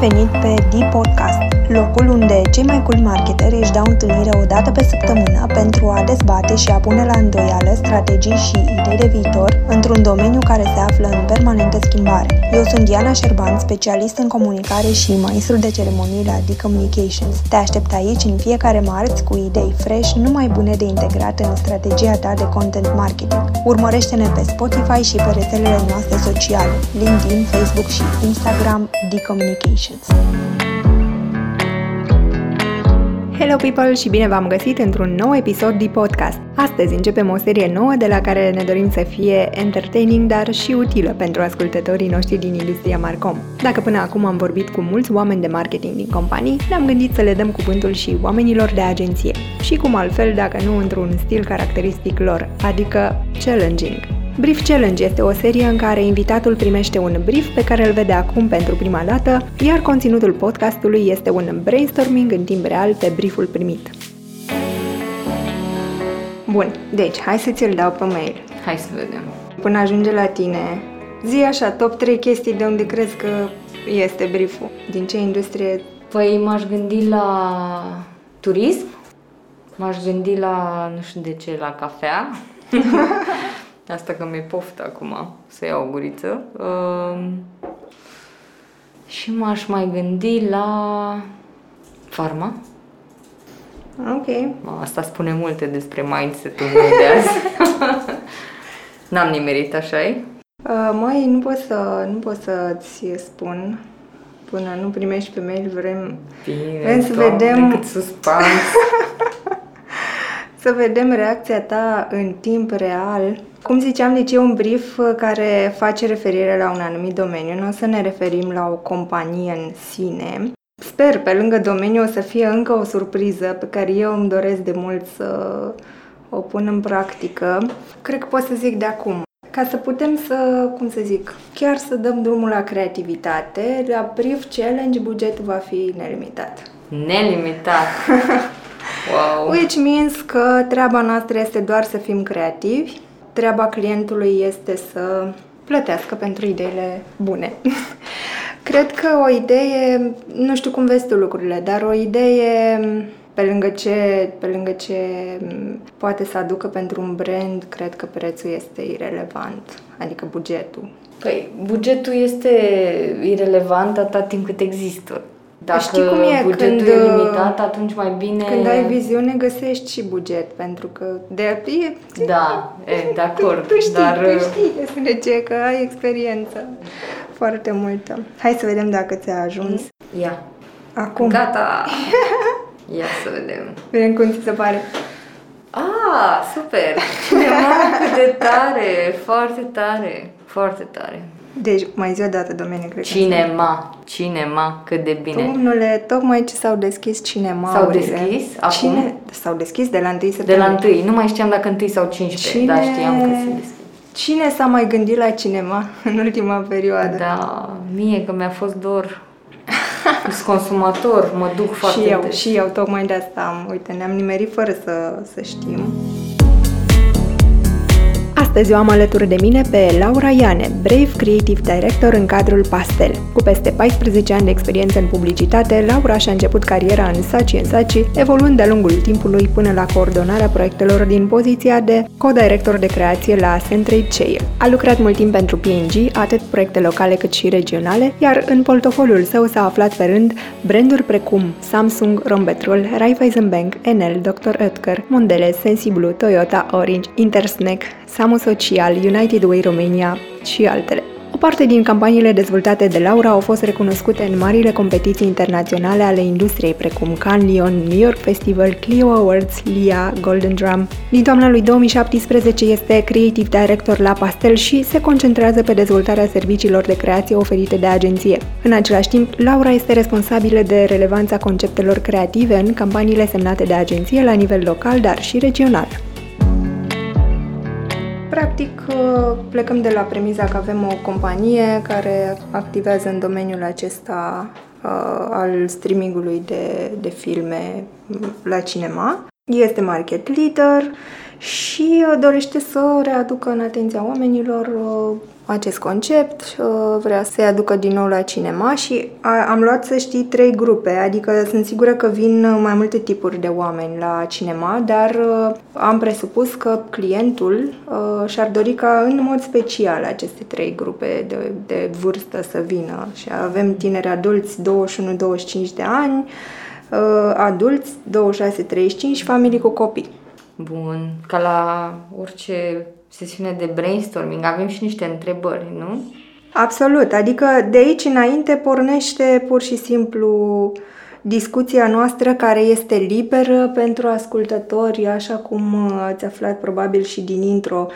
venit pe D-Podcast, locul unde cei mai cool marketeri își dau întâlnire o dată pe săptămână pentru a dezbate și a pune la îndoială strategii și idei de viitor într-un domeniu care se află în permanentă schimbare. Eu sunt Diana Șerban, specialist în comunicare și maestru de ceremonii la D-Communications. Te aștept aici în fiecare marți cu idei fresh, numai bune de integrat în strategia ta de content marketing. Urmărește-ne pe Spotify și pe rețelele noastre sociale, LinkedIn, Facebook și Instagram D-Communications. Hello people și bine v-am găsit într-un nou episod de podcast. Astăzi începem o serie nouă de la care ne dorim să fie entertaining, dar și utilă pentru ascultătorii noștri din industria Marcom. Dacă până acum am vorbit cu mulți oameni de marketing din companii, ne-am gândit să le dăm cuvântul și oamenilor de agenție. Și cum altfel dacă nu într-un stil caracteristic lor, adică challenging. Brief Challenge este o serie în care invitatul primește un brief pe care îl vede acum pentru prima dată, iar conținutul podcastului este un brainstorming în timp real pe brieful primit. Bun, deci hai să ți-l dau pe mail. Hai să vedem. Până ajunge la tine, zi așa, top 3 chestii de unde crezi că este brieful. Din ce industrie? Păi m-aș gândi la turism, m-aș gândi la, nu știu de ce, la cafea. Asta că mi-e poftă acum să iau o guriță. Uh, și m-aș mai gândi la farma. Ok. Asta spune multe despre mindset-ul meu de azi. N-am nimerit, așa e? Uh, mai nu pot să nu pot să-ți spun până nu primești pe mail, vrem, Bine, vrem să Doamne, vedem cât suspans. să vedem reacția ta în timp real. Cum ziceam, deci e un brief uh, care face referire la un anumit domeniu. Nu o să ne referim la o companie în sine. Sper, pe lângă domeniu, o să fie încă o surpriză pe care eu îmi doresc de mult să o pun în practică. Cred că pot să zic de acum. Ca să putem să, cum să zic, chiar să dăm drumul la creativitate, la brief challenge bugetul va fi nelimitat. Nelimitat. Wow. Which means că treaba noastră este doar să fim creativi, treaba clientului este să plătească pentru ideile bune. Cred că o idee, nu știu cum vezi tu lucrurile, dar o idee pe lângă ce, pe lângă ce poate să aducă pentru un brand, cred că prețul este irelevant, adică bugetul. Păi, bugetul este irelevant atât timp cât există. Dacă Știi cum e? bugetul Când, e limitat, atunci mai bine... Când ai viziune, găsești și buget, pentru că de e, Da, e, de acord, tu, tu știi, dar... tu știi despre ce, că ai experiență foarte multă. Hai să vedem dacă ți-a ajuns. Ia, Acum. gata! Ia să vedem. Vedem cum ți se pare. Ah, super! Cinema cât de tare! Foarte tare! Foarte tare! Deci, mai zi o dată, domeniu, cred că Cinema! Cinema! Cât de bine! Domnule, tocmai ce s-au deschis cinema S-au deschis? Acum? Cine? S-au deschis de la 1 De septembrie. la întâi. Nu mai știam dacă întâi sau 15, Cine... dar știam că se deschid. Cine s-a mai gândit la cinema în ultima perioadă? Da, mie că mi-a fost dor. Sunt consumator, mă duc foarte și eu, des. și eu, tocmai de asta am, uite, ne-am nimerit fără să, să știm. Astăzi o am alături de mine pe Laura Iane, Brave Creative Director în cadrul Pastel. Cu peste 14 ani de experiență în publicitate, Laura și-a început cariera în Saci în Saci, evoluând de-a lungul timpului până la coordonarea proiectelor din poziția de co-director de creație la Centrade Chair. A lucrat mult timp pentru P&G, atât proiecte locale cât și regionale, iar în portofoliul său s-a aflat pe rând branduri precum Samsung, Rombetrol, Raiffeisen Bank, Enel, Dr. Oetker, Mondelez, Sensiblu, Toyota, Orange, Intersnack, Samu Social, United Way Romania și altele. O parte din campaniile dezvoltate de Laura au fost recunoscute în marile competiții internaționale ale industriei, precum Cannes Lion, New York Festival, Clio Awards, LIA, Golden Drum. Din toamna lui 2017 este Creative Director la Pastel și se concentrează pe dezvoltarea serviciilor de creație oferite de agenție. În același timp, Laura este responsabilă de relevanța conceptelor creative în campaniile semnate de agenție la nivel local, dar și regional. Practic, plecăm de la premiza că avem o companie care activează în domeniul acesta uh, al streamingului de, de filme la cinema. Este market leader și uh, dorește să readucă în atenția oamenilor uh, acest concept, uh, vrea să-i aducă din nou la cinema și am luat, să știi, trei grupe, adică sunt sigură că vin mai multe tipuri de oameni la cinema, dar uh, am presupus că clientul uh, și-ar dori ca în mod special aceste trei grupe de, de vârstă să vină. Și avem tineri adulți 21-25 de ani, adulți 26-35, familii cu copii. Bun, ca la orice sesiune de brainstorming, avem și niște întrebări, nu? Absolut, adică de aici înainte pornește pur și simplu discuția noastră care este liberă pentru ascultători, așa cum ați aflat probabil și din intro.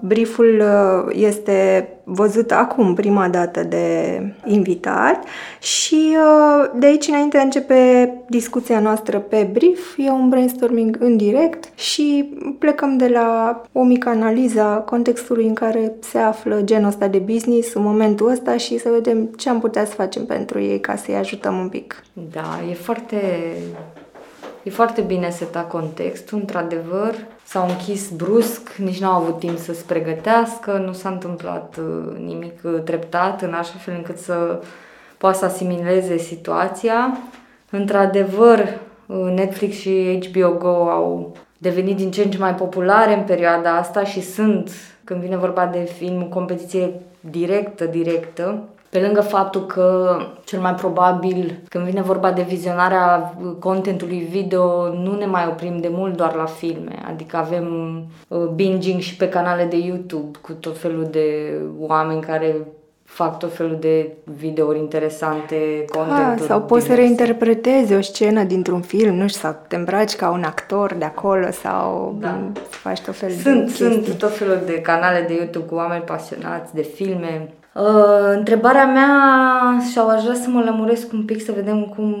Brieful uh, este văzut acum prima dată de invitat și uh, de aici înainte începe discuția noastră pe brief, e un brainstorming în direct și plecăm de la o mică analiză a contextului în care se află genul ăsta de business în momentul ăsta și să vedem ce am putea să facem pentru ei ca să-i ajutăm un pic. Da, e foarte E foarte bine setat contextul, într-adevăr. S-au închis brusc, nici n-au avut timp să se pregătească, nu s-a întâmplat uh, nimic uh, treptat, în așa fel încât să poată să asimileze situația. Într-adevăr, uh, Netflix și HBO Go au devenit din ce în ce mai populare în perioada asta și sunt, când vine vorba de film, competiție directă, directă. Pe lângă faptul că cel mai probabil când vine vorba de vizionarea contentului video nu ne mai oprim de mult doar la filme, adică avem uh, binging și pe canale de YouTube cu tot felul de oameni care fac tot felul de videouri interesante, content. Ah, sau poți să reinterpretezi o scenă dintr-un film, nu știu, sau te îmbraci ca un actor de acolo sau da. faci tot felul sunt, de Sunt tot felul de canale de YouTube cu oameni pasionați de filme. Uh, întrebarea mea și aș vrea să mă lămuresc un pic să vedem cum...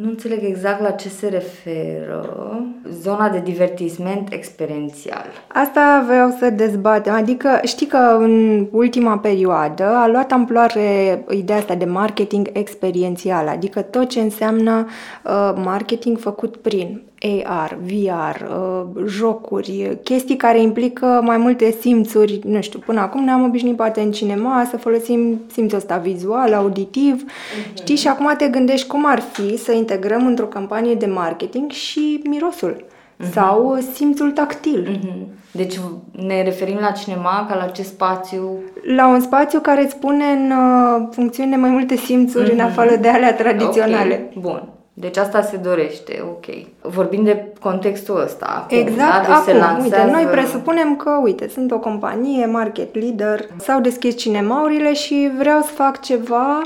Nu înțeleg exact la ce se referă zona de divertisment experiențial. Asta vreau să dezbatem. Adică știi că în ultima perioadă a luat amploare ideea asta de marketing experiențial, adică tot ce înseamnă uh, marketing făcut prin AR, VR, uh, jocuri, chestii care implică mai multe simțuri, nu știu, până acum ne-am obișnuit poate în cinema să folosim simțul ăsta vizual, auditiv, uh-huh. știi, și acum te gândești cum ar fi să integrăm într-o campanie de marketing și mirosul uh-huh. sau simțul tactil. Uh-huh. Deci ne referim la cinema ca la ce spațiu? La un spațiu care îți pune în uh, funcțiune mai multe simțuri uh-huh. în afară de alea tradiționale. Okay. Bun. Deci asta se dorește, ok. Vorbim de contextul ăsta. Acum, exact, da? acum, se lansează... uite, noi presupunem că, uite, sunt o companie, market leader, s-au deschis cinemaurile și vreau să fac ceva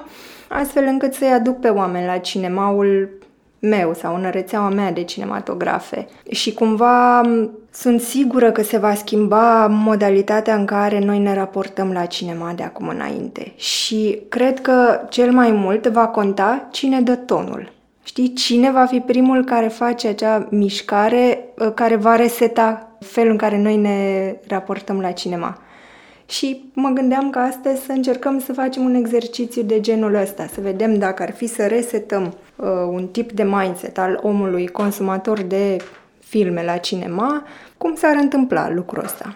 astfel încât să-i aduc pe oameni la cinemaul meu sau în rețeaua mea de cinematografe. Și cumva sunt sigură că se va schimba modalitatea în care noi ne raportăm la cinema de acum înainte. Și cred că cel mai mult va conta cine dă tonul. Știi, cine va fi primul care face acea mișcare ă, care va reseta felul în care noi ne raportăm la cinema. Și mă gândeam că astăzi să încercăm să facem un exercițiu de genul ăsta, să vedem dacă ar fi să resetăm uh, un tip de mindset al omului consumator de filme la cinema, cum s-ar întâmpla lucrul ăsta.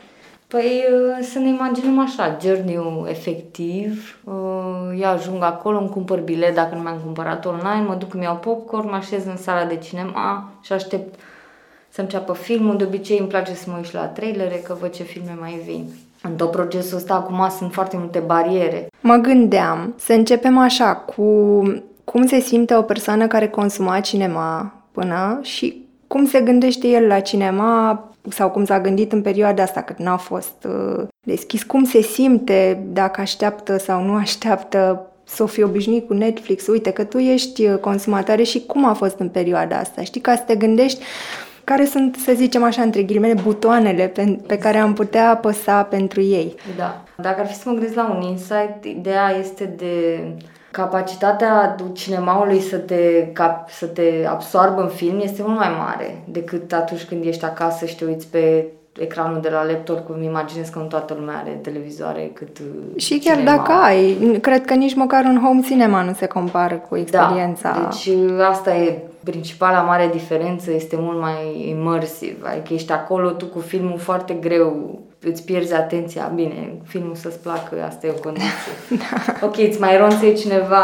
Păi uh, să ne imaginăm așa, journey efectiv, uh, eu ajung acolo, îmi cumpăr bilet dacă nu mi-am cumpărat online, mă duc, îmi iau popcorn, mă așez în sala de cinema și aștept să înceapă filmul. De obicei îmi place să mă uit la trailere, că văd ce filme mai vin. În tot procesul ăsta acum sunt foarte multe bariere. Mă gândeam să începem așa cu cum se simte o persoană care consuma cinema până și cum se gândește el la cinema sau cum s-a gândit în perioada asta cât n-a fost uh, deschis, cum se simte dacă așteaptă sau nu așteaptă să fi obișnuit cu Netflix, uite că tu ești uh, consumatoare și cum a fost în perioada asta, știi, ca să te gândești care sunt, să zicem așa, între ghilimele, butoanele pe, pe care am putea apăsa pentru ei. Da. Dacă ar fi să mă gândesc la un insight, ideea este de capacitatea cinemaului să te, cap, să te absorbă în film este mult mai mare decât atunci când ești acasă și te uiți pe ecranul de la laptop, cum imaginez că nu toată lumea are televizoare cât Și chiar cinema. dacă ai, cred că nici măcar un home cinema nu se compară cu experiența. Da, deci asta e principala mare diferență, este mult mai imersiv, adică ești acolo tu cu filmul foarte greu îți pierzi atenția. Bine, filmul să-ți placă, asta e o condiție. da. Ok, îți mai ronțe cineva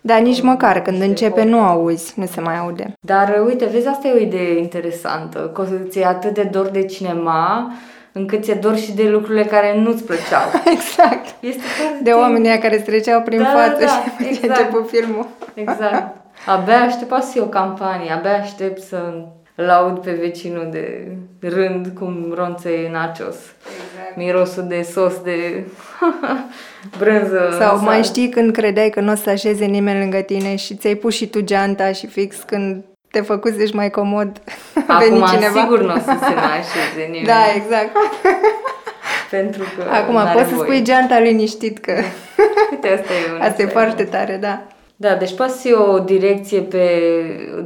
da, nici măcar când începe nu auzi, nu se mai aude. Dar uite, vezi, asta e o idee interesantă, că ți-e atât de dor de cinema, încât ți-e dor și de lucrurile care nu-ți plăceau. exact. Este de oamenii care treceau prin da, față da, și exact. început filmul. exact. Abia aștept să o campanie, abia aștept să laud pe vecinul de rând cum ronțe nachos. Exact. Mirosul de sos de brânză. Sau mai știi când credeai că nu o să așeze nimeni lângă tine și ți-ai pus și tu geanta și fix când te făcuți ești mai comod Acum cineva. sigur nu o să se mai așeze nimeni. Da, exact. Pentru că Acum poți să spui geanta liniștit că... Uite, asta e un Asta e foarte tare, da. Da, deci poate să o direcție pe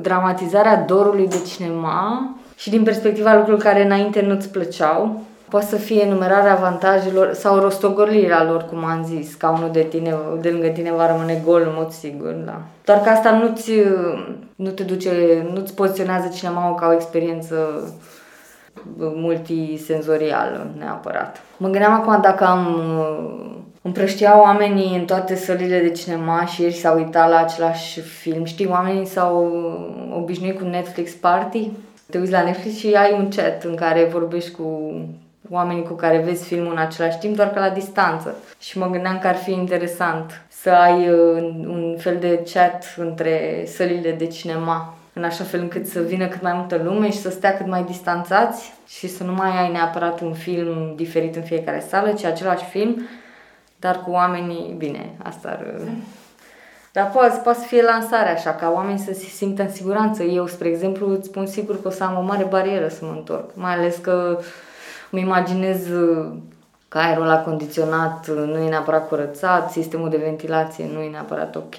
dramatizarea dorului de cinema și din perspectiva lucrurilor care înainte nu-ți plăceau. Poate să fie enumerarea avantajelor sau rostogolirea lor, cum am zis, ca unul de tine, de lângă tine va rămâne gol în mod sigur, da. Doar că asta nu-ți, nu te duce, nu-ți poziționează cinema ca o experiență multisenzorială neapărat. Mă gândeam acum dacă am împrăștiau oamenii în toate sălile de cinema și ieri s-au uitat la același film. Știi, oamenii s-au obișnuit cu Netflix Party. Te uiți la Netflix și ai un chat în care vorbești cu oamenii cu care vezi filmul în același timp, doar că la distanță. Și mă gândeam că ar fi interesant să ai uh, un fel de chat între sălile de cinema în așa fel încât să vină cât mai multă lume și să stea cât mai distanțați și să nu mai ai neapărat un film diferit în fiecare sală, ci același film, dar cu oamenii, bine, asta ar... Dar poate, poate să fie lansarea așa, ca oamenii să se simtă în siguranță. Eu, spre exemplu, îți spun sigur că o să am o mare barieră să mă întorc. Mai ales că îmi imaginez că aerul la condiționat nu e neapărat curățat, sistemul de ventilație nu e neapărat ok,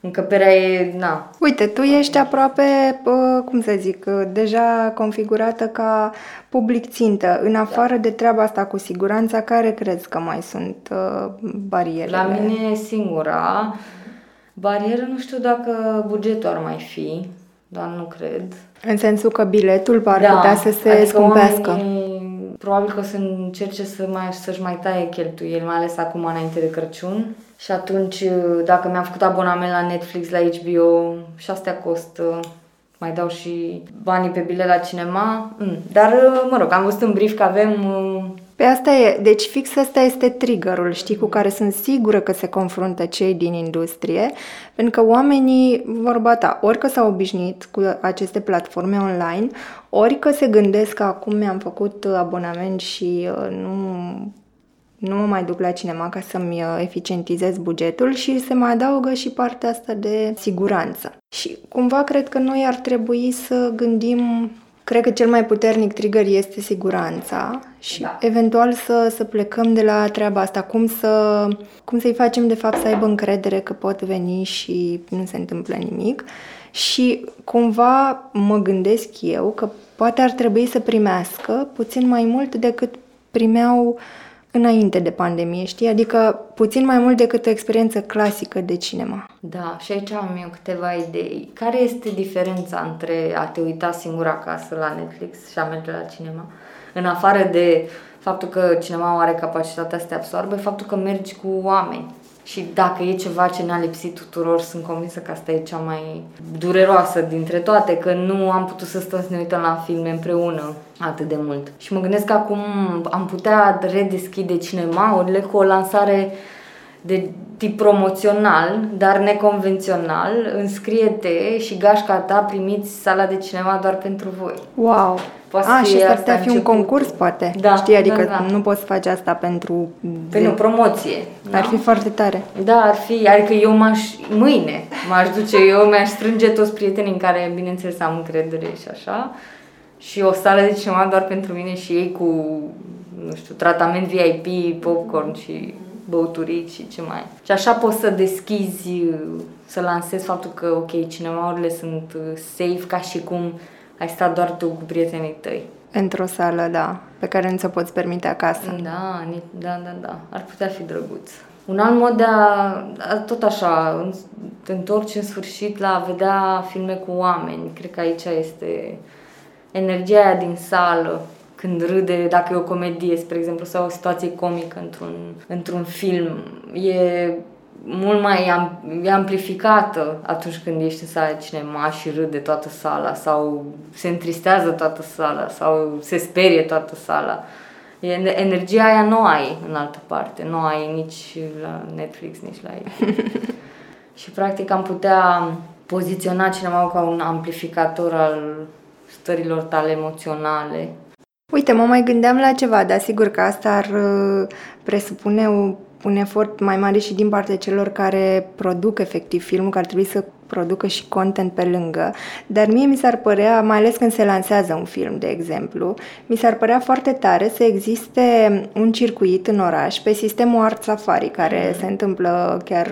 încăperea e, na. Uite, tu ești aproape, cum să zic, deja configurată ca public țintă. În afară da. de treaba asta cu siguranța, care crezi că mai sunt uh, barierele? La mine singura. Barieră nu știu dacă bugetul ar mai fi, dar nu cred. În sensul că biletul ar da, putea să se adică scumpească. Probabil că o să încerce să mai, să-și mai taie cheltuieli, mai ales acum înainte de Crăciun și atunci, dacă mi-am făcut abonament la Netflix, la HBO și astea costă, mai dau și banii pe bilet la cinema. Mm. Dar, mă rog, am văzut în brief că avem... Pe asta e, deci fix asta este triggerul, știi, cu care sunt sigură că se confruntă cei din industrie, pentru că oamenii, vorba ta, ori că s-au obișnuit cu aceste platforme online, ori că se gândesc că acum mi-am făcut abonament și uh, nu nu mă mai duc la cinema ca să-mi uh, eficientizez bugetul și se mai adaugă și partea asta de siguranță. Și cumva cred că noi ar trebui să gândim Cred că cel mai puternic trigger este siguranța și da. eventual să, să plecăm de la treaba asta, cum, să, cum să-i facem de fapt să aibă încredere că pot veni și nu se întâmplă nimic. Și cumva mă gândesc eu că poate ar trebui să primească puțin mai mult decât primeau uh, înainte de pandemie, știi? Adică puțin mai mult decât o experiență clasică de cinema. Da, și aici am eu câteva idei. Care este diferența între a te uita singur acasă la Netflix și a merge la cinema? În afară de faptul că cinema are capacitatea să te absorbe, faptul că mergi cu oameni. Și dacă e ceva ce ne-a lipsit tuturor, sunt convinsă că asta e cea mai dureroasă dintre toate, că nu am putut să stăm să ne uităm la filme împreună atât de mult. Și mă gândesc că acum am putea redeschide cinemaurile cu o lansare de tip promoțional, dar neconvențional, înscrie-te și gașca ta primiți sala de cinema doar pentru voi. Wow! Poate A, și s-ar putea fi un concurs, poate. Da, Știi, adică da, da. nu poți face asta pentru... Pentru promoție. Ar da? fi foarte tare. Da, ar fi. Adică eu m-aș... Mâine m-aș duce, eu mi-aș strânge toți prietenii în care, bineînțeles, am încredere și așa. Și o sală de cinema doar pentru mine și ei cu, nu știu, tratament VIP, popcorn și băuturici și ce mai. Și așa poți să deschizi, să lansezi faptul că, ok, cinemaurile sunt safe ca și cum ai stat doar tu cu prietenii tăi. Într-o sală, da, pe care nu ți-o poți permite acasă. Da, da, da, da. Ar putea fi drăguț. Un alt mod de a, tot așa, te întorci în sfârșit la a vedea filme cu oameni. Cred că aici este energia aia din sală, când râde, dacă e o comedie, spre exemplu, sau o situație comică într-un, într-un film. E mult mai amplificată atunci când ești în sala de cinema și râde toată sala sau se întristează toată sala sau se sperie toată sala. Energia aia nu ai în altă parte, nu ai nici la Netflix, nici la ei. și practic am putea poziționa cinema ca un amplificator al stărilor tale emoționale. Uite, mă mai gândeam la ceva, dar sigur că asta ar uh, presupune un efort mai mare și din partea celor care produc efectiv filmul, că ar trebui să producă și content pe lângă, dar mie mi s-ar părea, mai ales când se lansează un film, de exemplu, mi s-ar părea foarte tare să existe un circuit în oraș pe sistemul Art Safari, care mm. se întâmplă chiar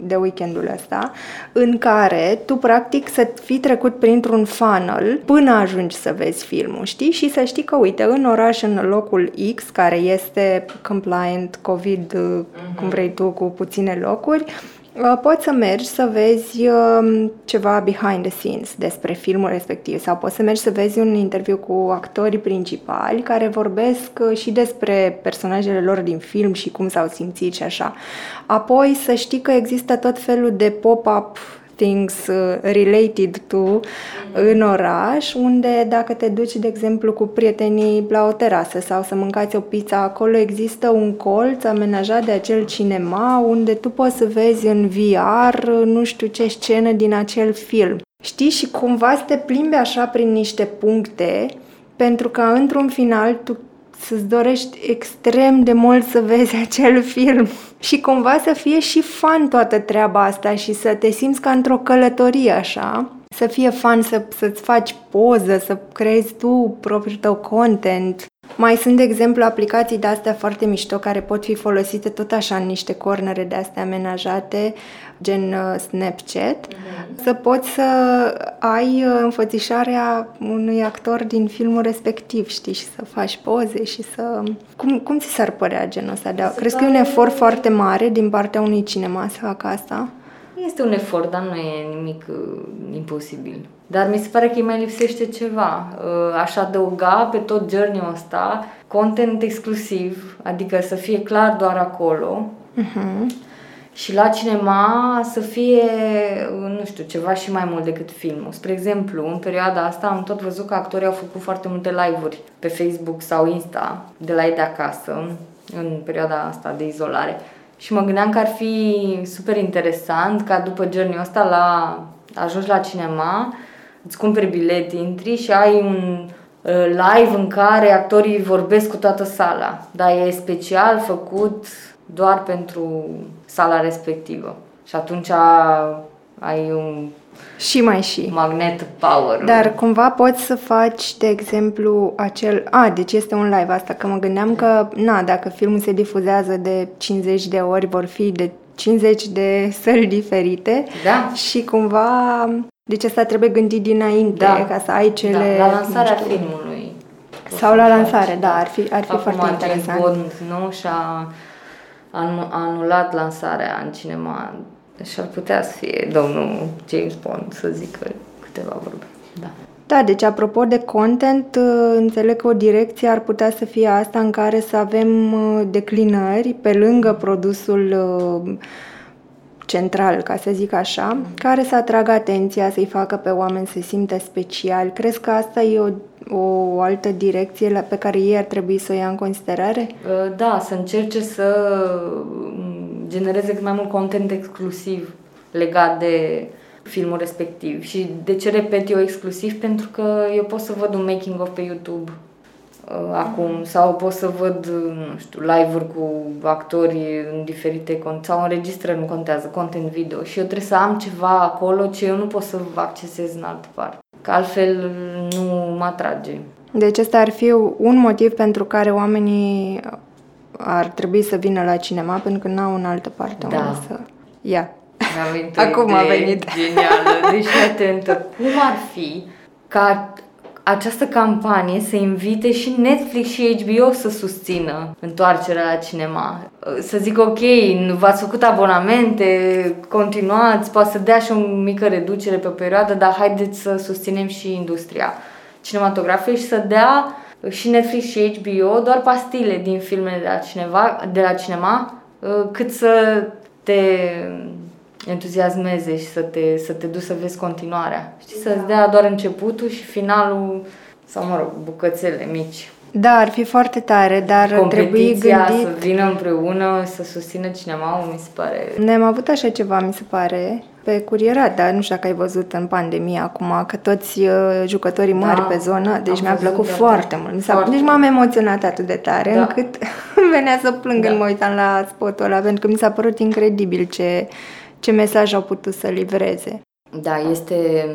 de weekendul ăsta, în care tu practic să fii trecut printr-un funnel până ajungi să vezi filmul, știi? Și să știi că, uite, în oraș, în locul X, care este compliant, COVID, mm-hmm. cum vrei tu, cu puține locuri, Uh, poți să mergi să vezi um, ceva behind the scenes despre filmul respectiv sau poți să mergi să vezi un interviu cu actorii principali care vorbesc uh, și despre personajele lor din film și cum s-au simțit și așa. Apoi să știi că există tot felul de pop-up things uh, related to în oraș, unde dacă te duci, de exemplu, cu prietenii la o terasă sau să mâncați o pizza acolo, există un colț amenajat de acel cinema unde tu poți să vezi în VR nu știu ce scenă din acel film. Știi? Și cumva să te plimbi așa prin niște puncte pentru că într-un final tu să-ți dorești extrem de mult să vezi acel film și cumva să fie și fan toată treaba asta și să te simți ca într-o călătorie așa, să fie fan, să, să-ți faci poză, să creezi tu propriul tău content. Mai sunt, de exemplu, aplicații de astea foarte mișto care pot fi folosite tot așa în niște cornere de astea amenajate, gen uh, Snapchat, mm-hmm. să poți să ai uh, înfățișarea unui actor din filmul respectiv, știi, și să faci poze și să... Cum, cum ți s-ar părea genul ăsta? De... Crezi că e un efort foarte mare din partea unui cinema să facă asta? Este un efort, dar nu e nimic uh, imposibil. Dar mi se pare că îi mai lipsește ceva. Uh, aș adăuga pe tot journey-ul ăsta content exclusiv, adică să fie clar doar acolo. Uh-huh. Și la cinema să fie, uh, nu știu, ceva și mai mult decât filmul. Spre exemplu, în perioada asta am tot văzut că actorii au făcut foarte multe live-uri pe Facebook sau Insta de la ei de acasă, în perioada asta de izolare. Și mă gândeam că ar fi super interesant ca după journey ăsta la ajungi la cinema, îți cumperi bilet, intri și ai un uh, live în care actorii vorbesc cu toată sala. Dar e special făcut doar pentru sala respectivă. Și atunci ai un și mai și. Magnet power. Dar cumva poți să faci, de exemplu, acel... A, deci este un live asta, că mă gândeam că, na, dacă filmul se difuzează de 50 de ori, vor fi de 50 de săli diferite. Da. Și cumva... Deci asta trebuie gândit dinainte, da. ca să ai cele... Da, la lansarea filmului. Sau la lansare, da, ar fi, ar fi Acum foarte interesant. Bond, nu? Și-a anulat lansarea în cinema și ar putea să fie domnul James Bond să zică câteva vorbe. Da. Da, deci apropo de content, uh, înțeleg că o direcție ar putea să fie asta în care să avem uh, declinări pe lângă produsul uh, central, ca să zic așa, care să atragă atenția, să-i facă pe oameni să se simtă special. Crezi că asta e o, o altă direcție pe care ei ar trebui să o ia în considerare? Da, să încerce să genereze cât mai mult content exclusiv legat de filmul respectiv. Și de ce repet eu exclusiv? Pentru că eu pot să văd un making of pe YouTube uh, acum sau pot să văd, nu știu, live-uri cu actori în diferite cont sau înregistrări, nu contează, content video și eu trebuie să am ceva acolo ce eu nu pot să accesez în altă parte. Că altfel nu mă atrage. Deci ăsta ar fi un motiv pentru care oamenii ar trebui să vină la cinema pentru că n-au în altă parte da. unde să ia. A venit Acum a venit. Genială. Deci atentă. Cum ar fi ca această campanie să invite și Netflix și HBO să susțină întoarcerea la cinema. Să zic ok, v-ați făcut abonamente, continuați, poate să dea și o mică reducere pe o perioadă, dar haideți să susținem și industria cinematografiei și să dea și Netflix și HBO doar pastile din filmele de la, cineva, de la cinema uh, cât să te entuziasmeze și să te, să te duci să vezi continuarea. Știi, să-ți da. dea doar începutul și finalul, sau mă rog, bucățele mici. Da, ar fi foarte tare, dar trebuie gândit... să vină împreună, să susțină cinema, mi se pare... Ne-am avut așa ceva, mi se pare, pe curierat, dar nu știu dacă ai văzut în pandemie acum, că toți uh, jucătorii mari da, pe zonă, deci mi-a plăcut foarte mult. Foarte deci m-am emoționat atât de tare, da. încât venea să plâng da. când mă uitam la spotul ăla, pentru că mi s-a părut incredibil ce, ce mesaj au putut să livreze. Da, este,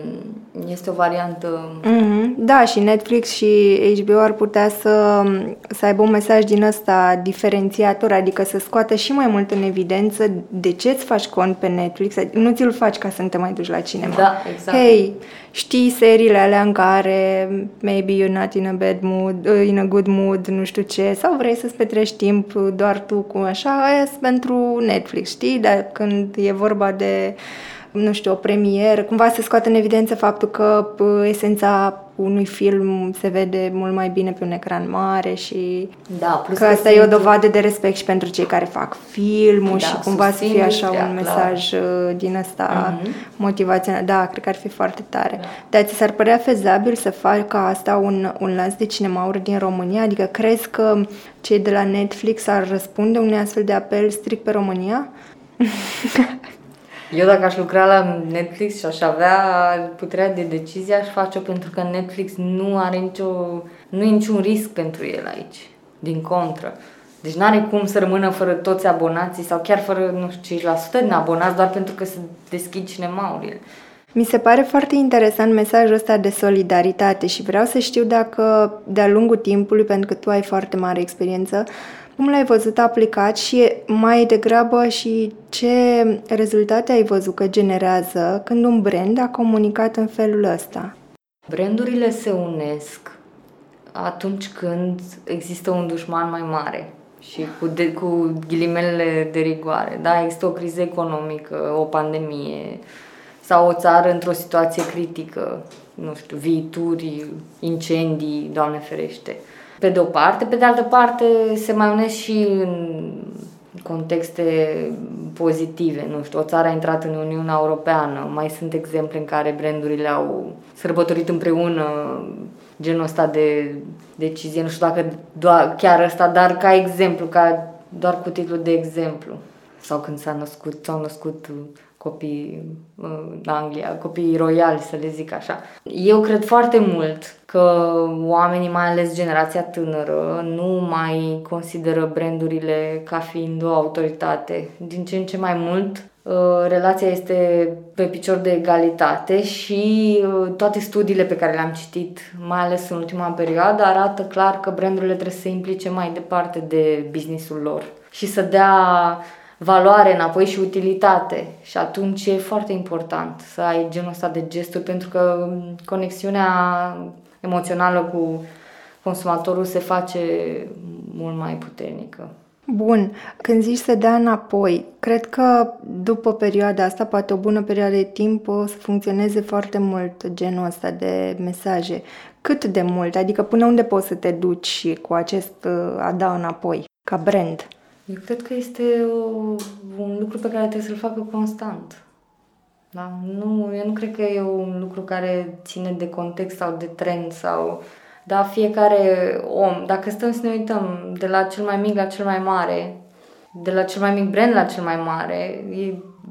este o variantă... Mm-hmm. Da, și Netflix și HBO ar putea să, să aibă un mesaj din ăsta diferențiator, adică să scoată și mai mult în evidență de ce îți faci cont pe Netflix, adică nu ți-l faci ca să nu te mai duci la cinema. Da, exact. Hei, știi seriile alea în care maybe you're not in a bad mood, uh, in a good mood, nu știu ce, sau vrei să-ți petrești timp doar tu cu așa, aia pentru Netflix, știi? Dar când e vorba de nu știu, o premieră, cumva se scoate în evidență faptul că esența unui film se vede mult mai bine pe un ecran mare și da, plus că asta e o dovadă de respect și pentru cei care fac filmul da, și cumva să fie așa un mesaj clar. Uh, din ăsta uh-huh. motivațional. Da, cred că ar fi foarte tare. Da. Dar ți s-ar părea fezabil să facă asta un, un lans de cinemauri din România? Adică crezi că cei de la Netflix ar răspunde unui astfel de apel strict pe România? Eu dacă aș lucra la Netflix și aș avea puterea de decizie, aș face-o pentru că Netflix nu are nicio, nu e niciun risc pentru el aici. Din contră. Deci nu are cum să rămână fără toți abonații sau chiar fără, nu știu, 5% din abonați doar pentru că se deschid cinemaurile. Mi se pare foarte interesant mesajul ăsta de solidaritate și vreau să știu dacă de-a lungul timpului, pentru că tu ai foarte mare experiență, cum l-ai văzut aplicat și mai degrabă și ce rezultate ai văzut că generează când un brand a comunicat în felul ăsta? Brandurile se unesc atunci când există un dușman mai mare și cu, de, cu ghilimelele de rigoare. Da, există o criză economică, o pandemie sau o țară într-o situație critică, nu știu, viituri, incendii, Doamne ferește pe de o parte, pe de altă parte se mai unesc și în contexte pozitive, nu știu, o țară a intrat în Uniunea Europeană, mai sunt exemple în care brandurile au sărbătorit împreună genul ăsta de decizie, nu știu dacă doar, chiar ăsta, dar ca exemplu, ca doar cu titlul de exemplu. Sau când s-a născut, s-au născut copii în Anglia, copii royali, să le zic așa. Eu cred foarte mult că oamenii, mai ales generația tânără, nu mai consideră brandurile ca fiind o autoritate. Din ce în ce mai mult, uh, relația este pe picior de egalitate și uh, toate studiile pe care le-am citit, mai ales în ultima perioadă, arată clar că brandurile trebuie să se implice mai departe de businessul lor și să dea valoare înapoi și utilitate. Și atunci e foarte important să ai genul ăsta de gesturi pentru că conexiunea emoțională cu consumatorul se face mult mai puternică. Bun, când zici să dea înapoi, cred că după perioada asta, poate o bună perioadă de timp, o să funcționeze foarte mult genul ăsta de mesaje. Cât de mult? Adică până unde poți să te duci cu acest uh, a da înapoi, ca brand? Eu cred că este o, un lucru pe care trebuie să-l facă constant. Da? Nu, eu nu cred că e un lucru care ține de context sau de trend sau... Da, fiecare om, dacă stăm să ne uităm de la cel mai mic la cel mai mare, de la cel mai mic brand la cel mai mare,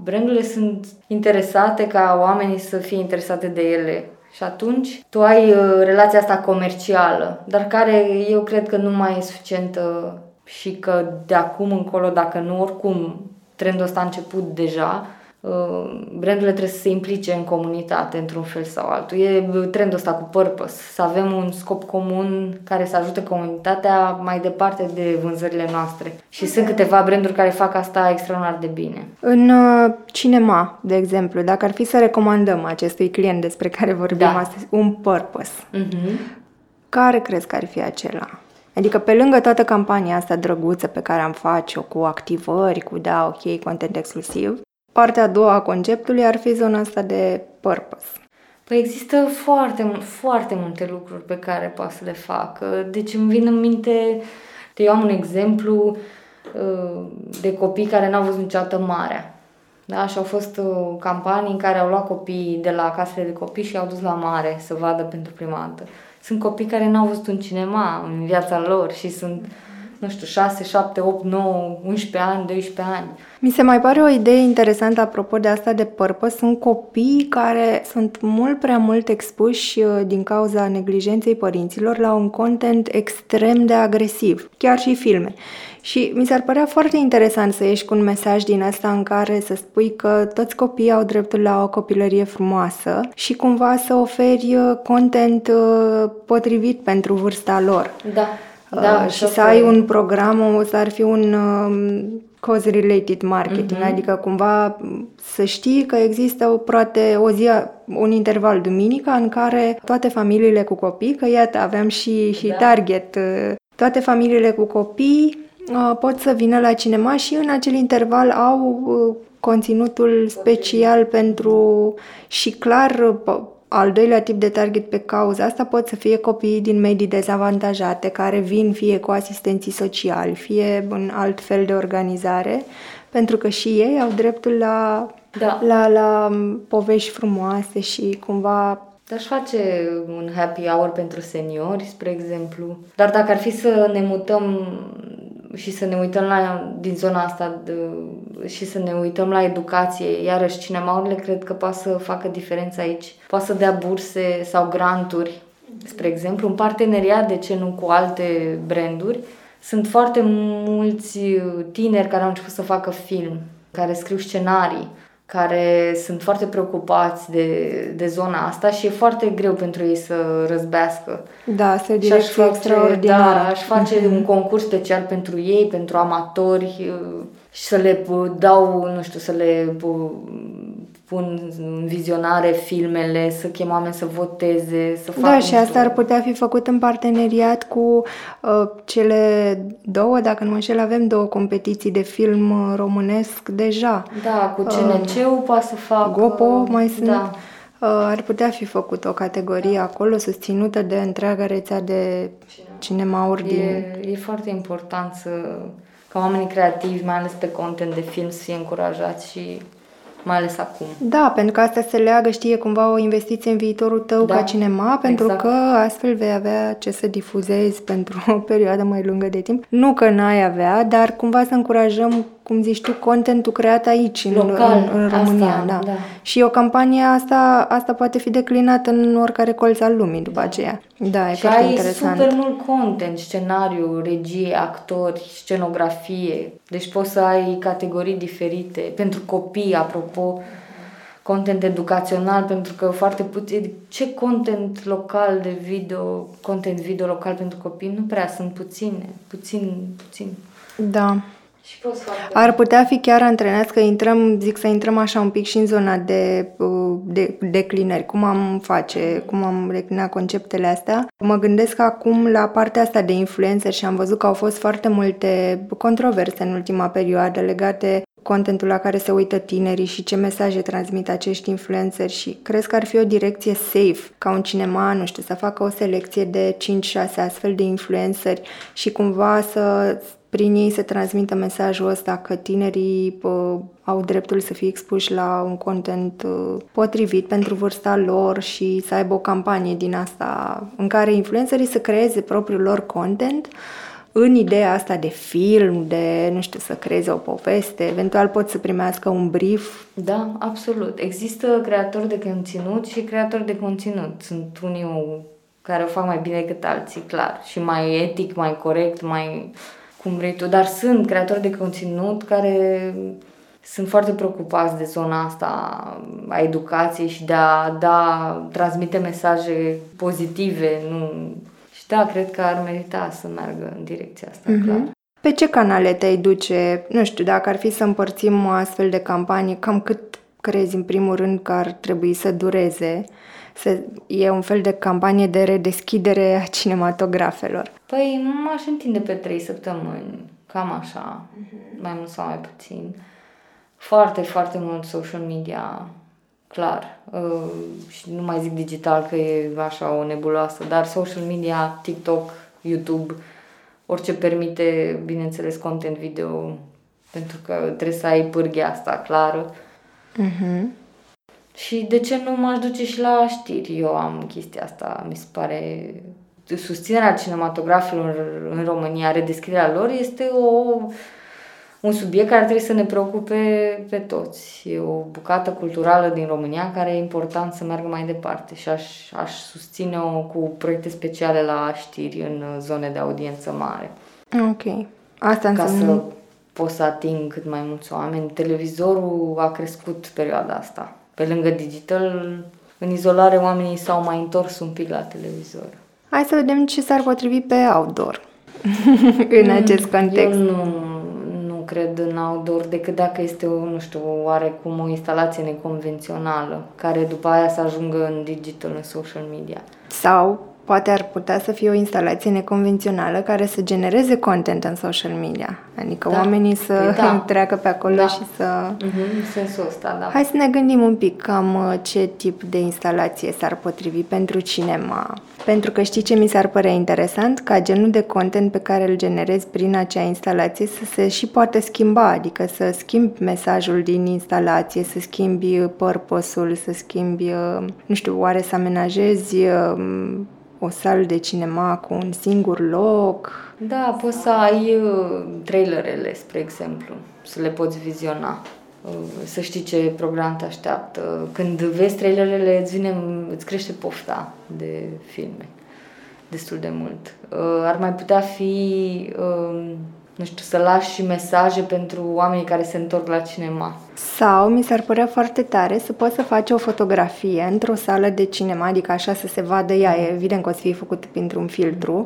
brandurile sunt interesate ca oamenii să fie interesate de ele. Și atunci tu ai uh, relația asta comercială, dar care eu cred că nu mai e suficientă și că de acum încolo, dacă nu oricum trendul ăsta a început deja, uh, brandurile trebuie să se implice în comunitate într-un fel sau altul. E trendul ăsta cu purpose, să avem un scop comun care să ajute comunitatea mai departe de vânzările noastre. Și sunt câteva branduri care fac asta extraordinar de bine. În uh, cinema, de exemplu, dacă ar fi să recomandăm acestui client despre care vorbim da. astăzi un purpose, uh-huh. care crezi că ar fi acela? Adică pe lângă toată campania asta drăguță pe care am face-o cu activări, cu da, ok, content exclusiv, partea a doua a conceptului ar fi zona asta de purpose. Păi există foarte, foarte multe lucruri pe care poate să le facă. Deci îmi vin în minte, eu am un exemplu uh, de copii care n-au văzut niciodată marea. Da, și au fost uh, campanii în care au luat copii de la casele de copii și au dus la mare să vadă pentru prima dată. Sunt copii care n-au văzut un cinema în viața lor și sunt uh, nu știu, 6, 7, 8, 9, 11 ani, 12 ani. Mi se mai pare o idee interesantă apropo de asta de purpose. Sunt copii care sunt mult prea mult expuși uh, din cauza neglijenței părinților la un content extrem de agresiv, chiar și filme. Și mi s-ar părea foarte interesant să ieși cu un mesaj din asta în care să spui că toți copiii au dreptul la o copilărie frumoasă și cumva să oferi uh, content uh, potrivit pentru vârsta lor. Da. Da, uh, și să ai un program, să ar fi un uh, cause-related marketing, uh-huh. adică cumva să știi că există o, poate o zi, un interval duminica în care toate familiile cu copii, că iată aveam și, și da. target, uh, toate familiile cu copii uh, pot să vină la cinema și în acel interval au uh, conținutul special pentru și clar al doilea tip de target pe cauza asta pot să fie copiii din medii dezavantajate care vin fie cu asistenții sociali, fie în alt fel de organizare, pentru că și ei au dreptul la, da. la, la povești frumoase și cumva Aș face un happy hour pentru seniori, spre exemplu. Dar dacă ar fi să ne mutăm și să ne uităm la, din zona asta de, și să ne uităm la educație, iarăși cinemaurile cred că poate să facă diferența aici. Poate să dea burse sau granturi, spre exemplu, în parteneriat, de ce nu, cu alte branduri. Sunt foarte mulți tineri care au început să facă film, care scriu scenarii, care sunt foarte preocupați de, de zona asta și e foarte greu pentru ei să răzbească. Da, să direcție extraordinară. Da, aș face mm-hmm. un concurs special pentru ei, pentru amatori și să le dau, nu știu, să le pun în vizionare filmele, să chem oameni să voteze, să facă... Da, și asta ar putea fi făcut în parteneriat cu uh, cele două, dacă nu mă înșel, avem două competiții de film uh, românesc deja. Da, cu CNC-ul uh, poate să facă... Gopo mai sunt... Da. Uh, ar putea fi făcut o categorie acolo susținută de întreaga rețea de cinemauri din... E, e foarte important să ca oamenii creativi, mai ales pe content de film, să fie încurajați și mai ales acum. Da, pentru că asta se leagă, știe, cumva o investiție în viitorul tău da, ca cinema, pentru exact. că astfel vei avea ce să difuzezi pentru o perioadă mai lungă de timp. Nu că n-ai avea, dar cumva să încurajăm cum zici tu, contentul creat aici, în, Local, în, în România. Asta, da. da. Și o campanie asta, asta poate fi declinată în oricare colț al lumii după da. aceea. Da, e și foarte ai interesant. super mult content, scenariu, regie, actori, scenografie. Deci poți să ai categorii diferite. Pentru copii, apropo, content educațional, pentru că foarte puțin... Ce content local de video, content video local pentru copii? Nu prea, sunt puține, puțin, puțin. Da. Și Ar putea fi chiar antrenați că intrăm, zic să intrăm așa un pic și în zona de, uh, de declinări, cum am face, cum am declinat conceptele astea. Mă gândesc acum la partea asta de influencer și am văzut că au fost foarte multe controverse în ultima perioadă legate contentul la care se uită tinerii și ce mesaje transmit acești influenceri și crezi că ar fi o direcție safe ca un cinema, nu știu, să facă o selecție de 5-6 astfel de influenceri și cumva să prin ei se transmită mesajul ăsta că tinerii pă, au dreptul să fie expuși la un content uh, potrivit pentru vârsta lor și să aibă o campanie din asta în care influencerii să creeze propriul lor content în ideea asta de film, de, nu știu, să creeze o poveste, eventual pot să primească un brief. Da, absolut. Există creatori de conținut și creatori de conținut. Sunt unii care o fac mai bine decât alții, clar, și mai etic, mai corect, mai cum vrei tu, dar sunt creatori de conținut care sunt foarte preocupați de zona asta a educației și de a da, transmite mesaje pozitive, nu... Și da, cred că ar merita să meargă în direcția asta, mm-hmm. clar. Pe ce canale te-ai duce? Nu știu, dacă ar fi să împărțim o astfel de campanie, cam cât crezi în primul rând că ar trebui să dureze? Să, e un fel de campanie de redeschidere a cinematografelor. Păi m-aș întinde pe trei săptămâni, cam așa, uh-huh. mai mult sau mai puțin. Foarte, foarte mult social media clar. Uh, și nu mai zic digital că e așa o nebuloasă, dar social media, TikTok, YouTube, orice permite, bineînțeles, content video, pentru că trebuie să ai pârghia asta clară. Uh-huh. Și de ce nu m-aș duce și la știri? Eu am chestia asta, mi se pare... Susținerea cinematografilor în România, redescrierea lor, este o un subiect care trebuie să ne preocupe pe toți. E o bucată culturală din România care e important să meargă mai departe și aș, aș susține-o cu proiecte speciale la știri în zone de audiență mare. Ok. Asta Ca înseamnă... să pot să ating cât mai mulți oameni. Televizorul a crescut perioada asta. Pe lângă digital, în izolare, oamenii s-au mai întors un pic la televizor. Hai să vedem ce s-ar potrivi pe outdoor în acest context. Eu nu, nu cred în outdoor decât dacă este, o, nu știu, oarecum o instalație neconvențională, care după aia să ajungă în digital, în social media. Sau poate ar putea să fie o instalație neconvențională care să genereze content în social media. Adică Da. oamenii să Păi da. treacă pe acolo Da. și să... Mhm, în sensul ăsta, da. Hai să ne gândim un pic cam uh, ce tip de instalație s-ar potrivi pentru cinema. Pentru că știi ce mi s-ar părea interesant? Ca genul de content pe care îl generezi prin acea instalație să se și poată schimba, adică să schimbi mesajul din instalație, să schimbi uh, purpose-ul, să schimbi, uh, nu știu, oare să amenajezi uh, o sală de cinema cu un singur loc. Da, poți să ai uh, trailerele, spre exemplu, să le poți viziona, uh, să știi ce program te așteaptă. Când vezi trailerele, îți, vine, îți crește pofta de filme destul de mult. Uh, Ar mai putea fi, uh, nu știu, să lași și mesaje pentru oamenii care se întorc la cinema. Sau mi s-ar părea foarte tare să poți să faci o fotografie într-o sală de cinema, adică așa să se vadă ea, e evident că o să fie făcut printr-un filtru,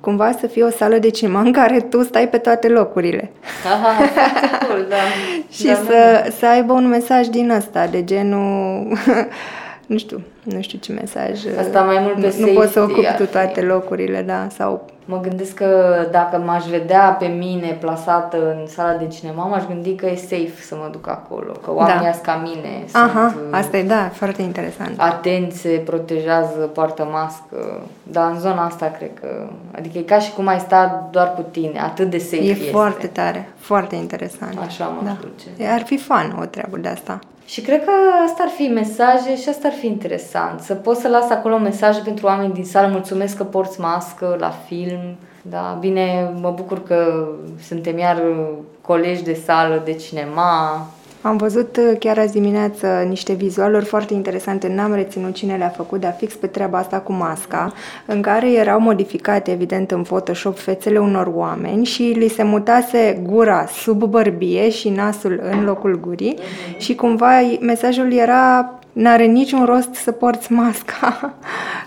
cumva să fie o sală de cinema în care tu stai pe toate locurile. Aha, foarte cool, da. Și da, să, să aibă un mesaj din ăsta, de genul... nu știu, nu știu ce mesaj. Asta mai mult pe Nu, nu poți să safety ocupi ar tu fi. toate locurile, da, sau... Mă gândesc că dacă m-aș vedea pe mine plasată în sala de cinema, m-aș gândi că e safe să mă duc acolo, că oamenii Da. sunt ca mine, Aha, sunt uh, asta e, da, foarte interesant. atenți, se protejează, poartă mască, dar în zona asta cred că, adică e ca și cum ai sta doar cu tine, atât de safe E este. foarte tare, foarte interesant. Așa mă da. duce. Ar fi fun o treabă de asta. Și cred că asta ar fi mesaje și asta ar fi interesant. Să poți să las acolo mesaje pentru oameni din sală. Mulțumesc că porți mască la film. Da, bine, mă bucur că suntem iar colegi de sală, de cinema. Am văzut uh, chiar azi dimineață niște vizualuri foarte interesante, n-am reținut cine le-a făcut, dar fix pe treaba asta cu masca, în care erau modificate, evident, în Photoshop fețele unor oameni și li se mutase gura sub bărbie și nasul în locul gurii și cumva mesajul era N-are niciun rost să porți masca.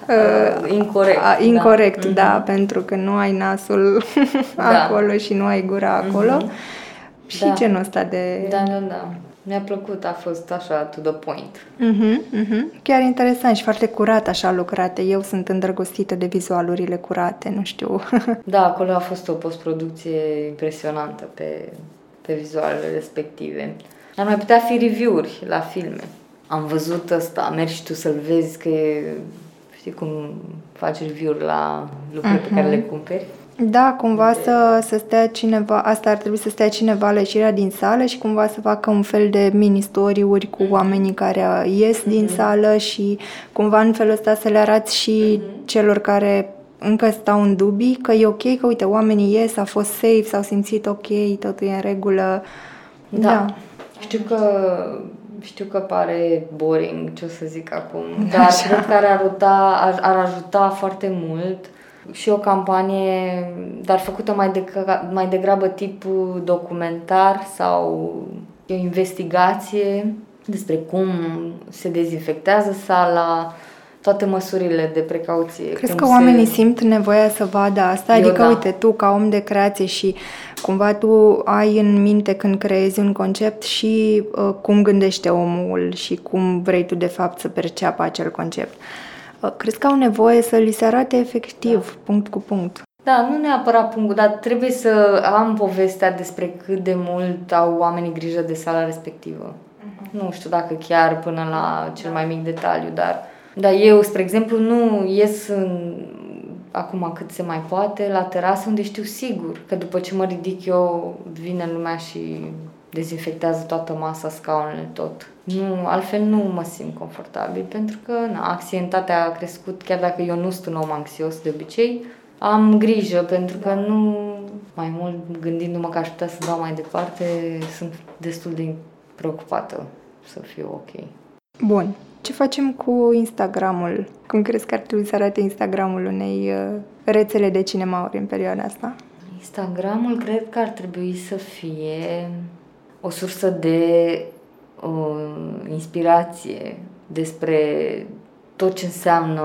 Uh, incorect, A, incorect, da. da, da, pentru că nu ai nasul Da. acolo și nu ai gura acolo. Și Da. genul ăsta de... Da, da, da. Mi-a plăcut, a fost așa, to the point. Mhm, mhm. Chiar interesant și foarte curat așa lucrate. Eu sunt îndrăgostită de vizualurile curate, nu știu. Da, acolo a fost o postproducție impresionantă pe, pe vizualele respective. Ar mai putea fi review-uri la filme. Am văzut ăsta, mergi și tu să-l vezi că e, știi cum faci review-uri la lucruri pe care le cumperi. Da, cumva să, să stea cineva, asta ar trebui să stea cineva la ieșirea din sală și cumva să facă un fel de mini-story-uri cu oamenii care ies din sală și cumva în felul ăsta să le arăți și celor care încă stau în dubii că e ok, că uite, oamenii ies, a fost safe, s-au simțit ok, totul e în regulă. Da. da. Știu că știu că pare boring ce o să zic acum, dar cred că ar ajuta, ar, ar ajuta foarte mult și o campanie, dar făcută mai, de, mai degrabă tip documentar sau o investigație despre cum se dezinfectează sala, toate măsurile de precauție. Crezi cum că oamenii simt nevoia să vadă asta? Eu adică, da. uite, tu ca om de creație și cumva tu ai în minte când creezi un concept și uh, cum gândește omul și cum vrei tu de fapt să perceapă acel concept. Uh, crezi că au nevoie să li se arate efectiv, da. punct cu punct? Da, nu neapărat punctul, dar trebuie să am povestea despre cât de mult au oamenii grijă de sala respectivă. Nu știu dacă chiar până la cel mai mic detaliu, dar, dar eu, spre exemplu, nu ies în, acum cât se mai poate la terasă unde știu sigur că după ce mă ridic eu vine lumea și dezinfectează toată masa, scaunele, tot. Nu, altfel nu mă simt confortabil pentru că na, anxietatea a crescut, chiar dacă eu nu sunt un om anxios de obicei, am grijă pentru că nu, mai mult gândindu-mă că aș putea să dau mai departe, sunt destul de preocupată să fiu ok. Bun. Ce facem cu Instagramul? Cum crezi că ar trebui să arate Instagramul unei uh, rețele de cinemauri în perioada asta? Instagramul cred că ar trebui să fie o sursă de uh, inspirație despre tot ce înseamnă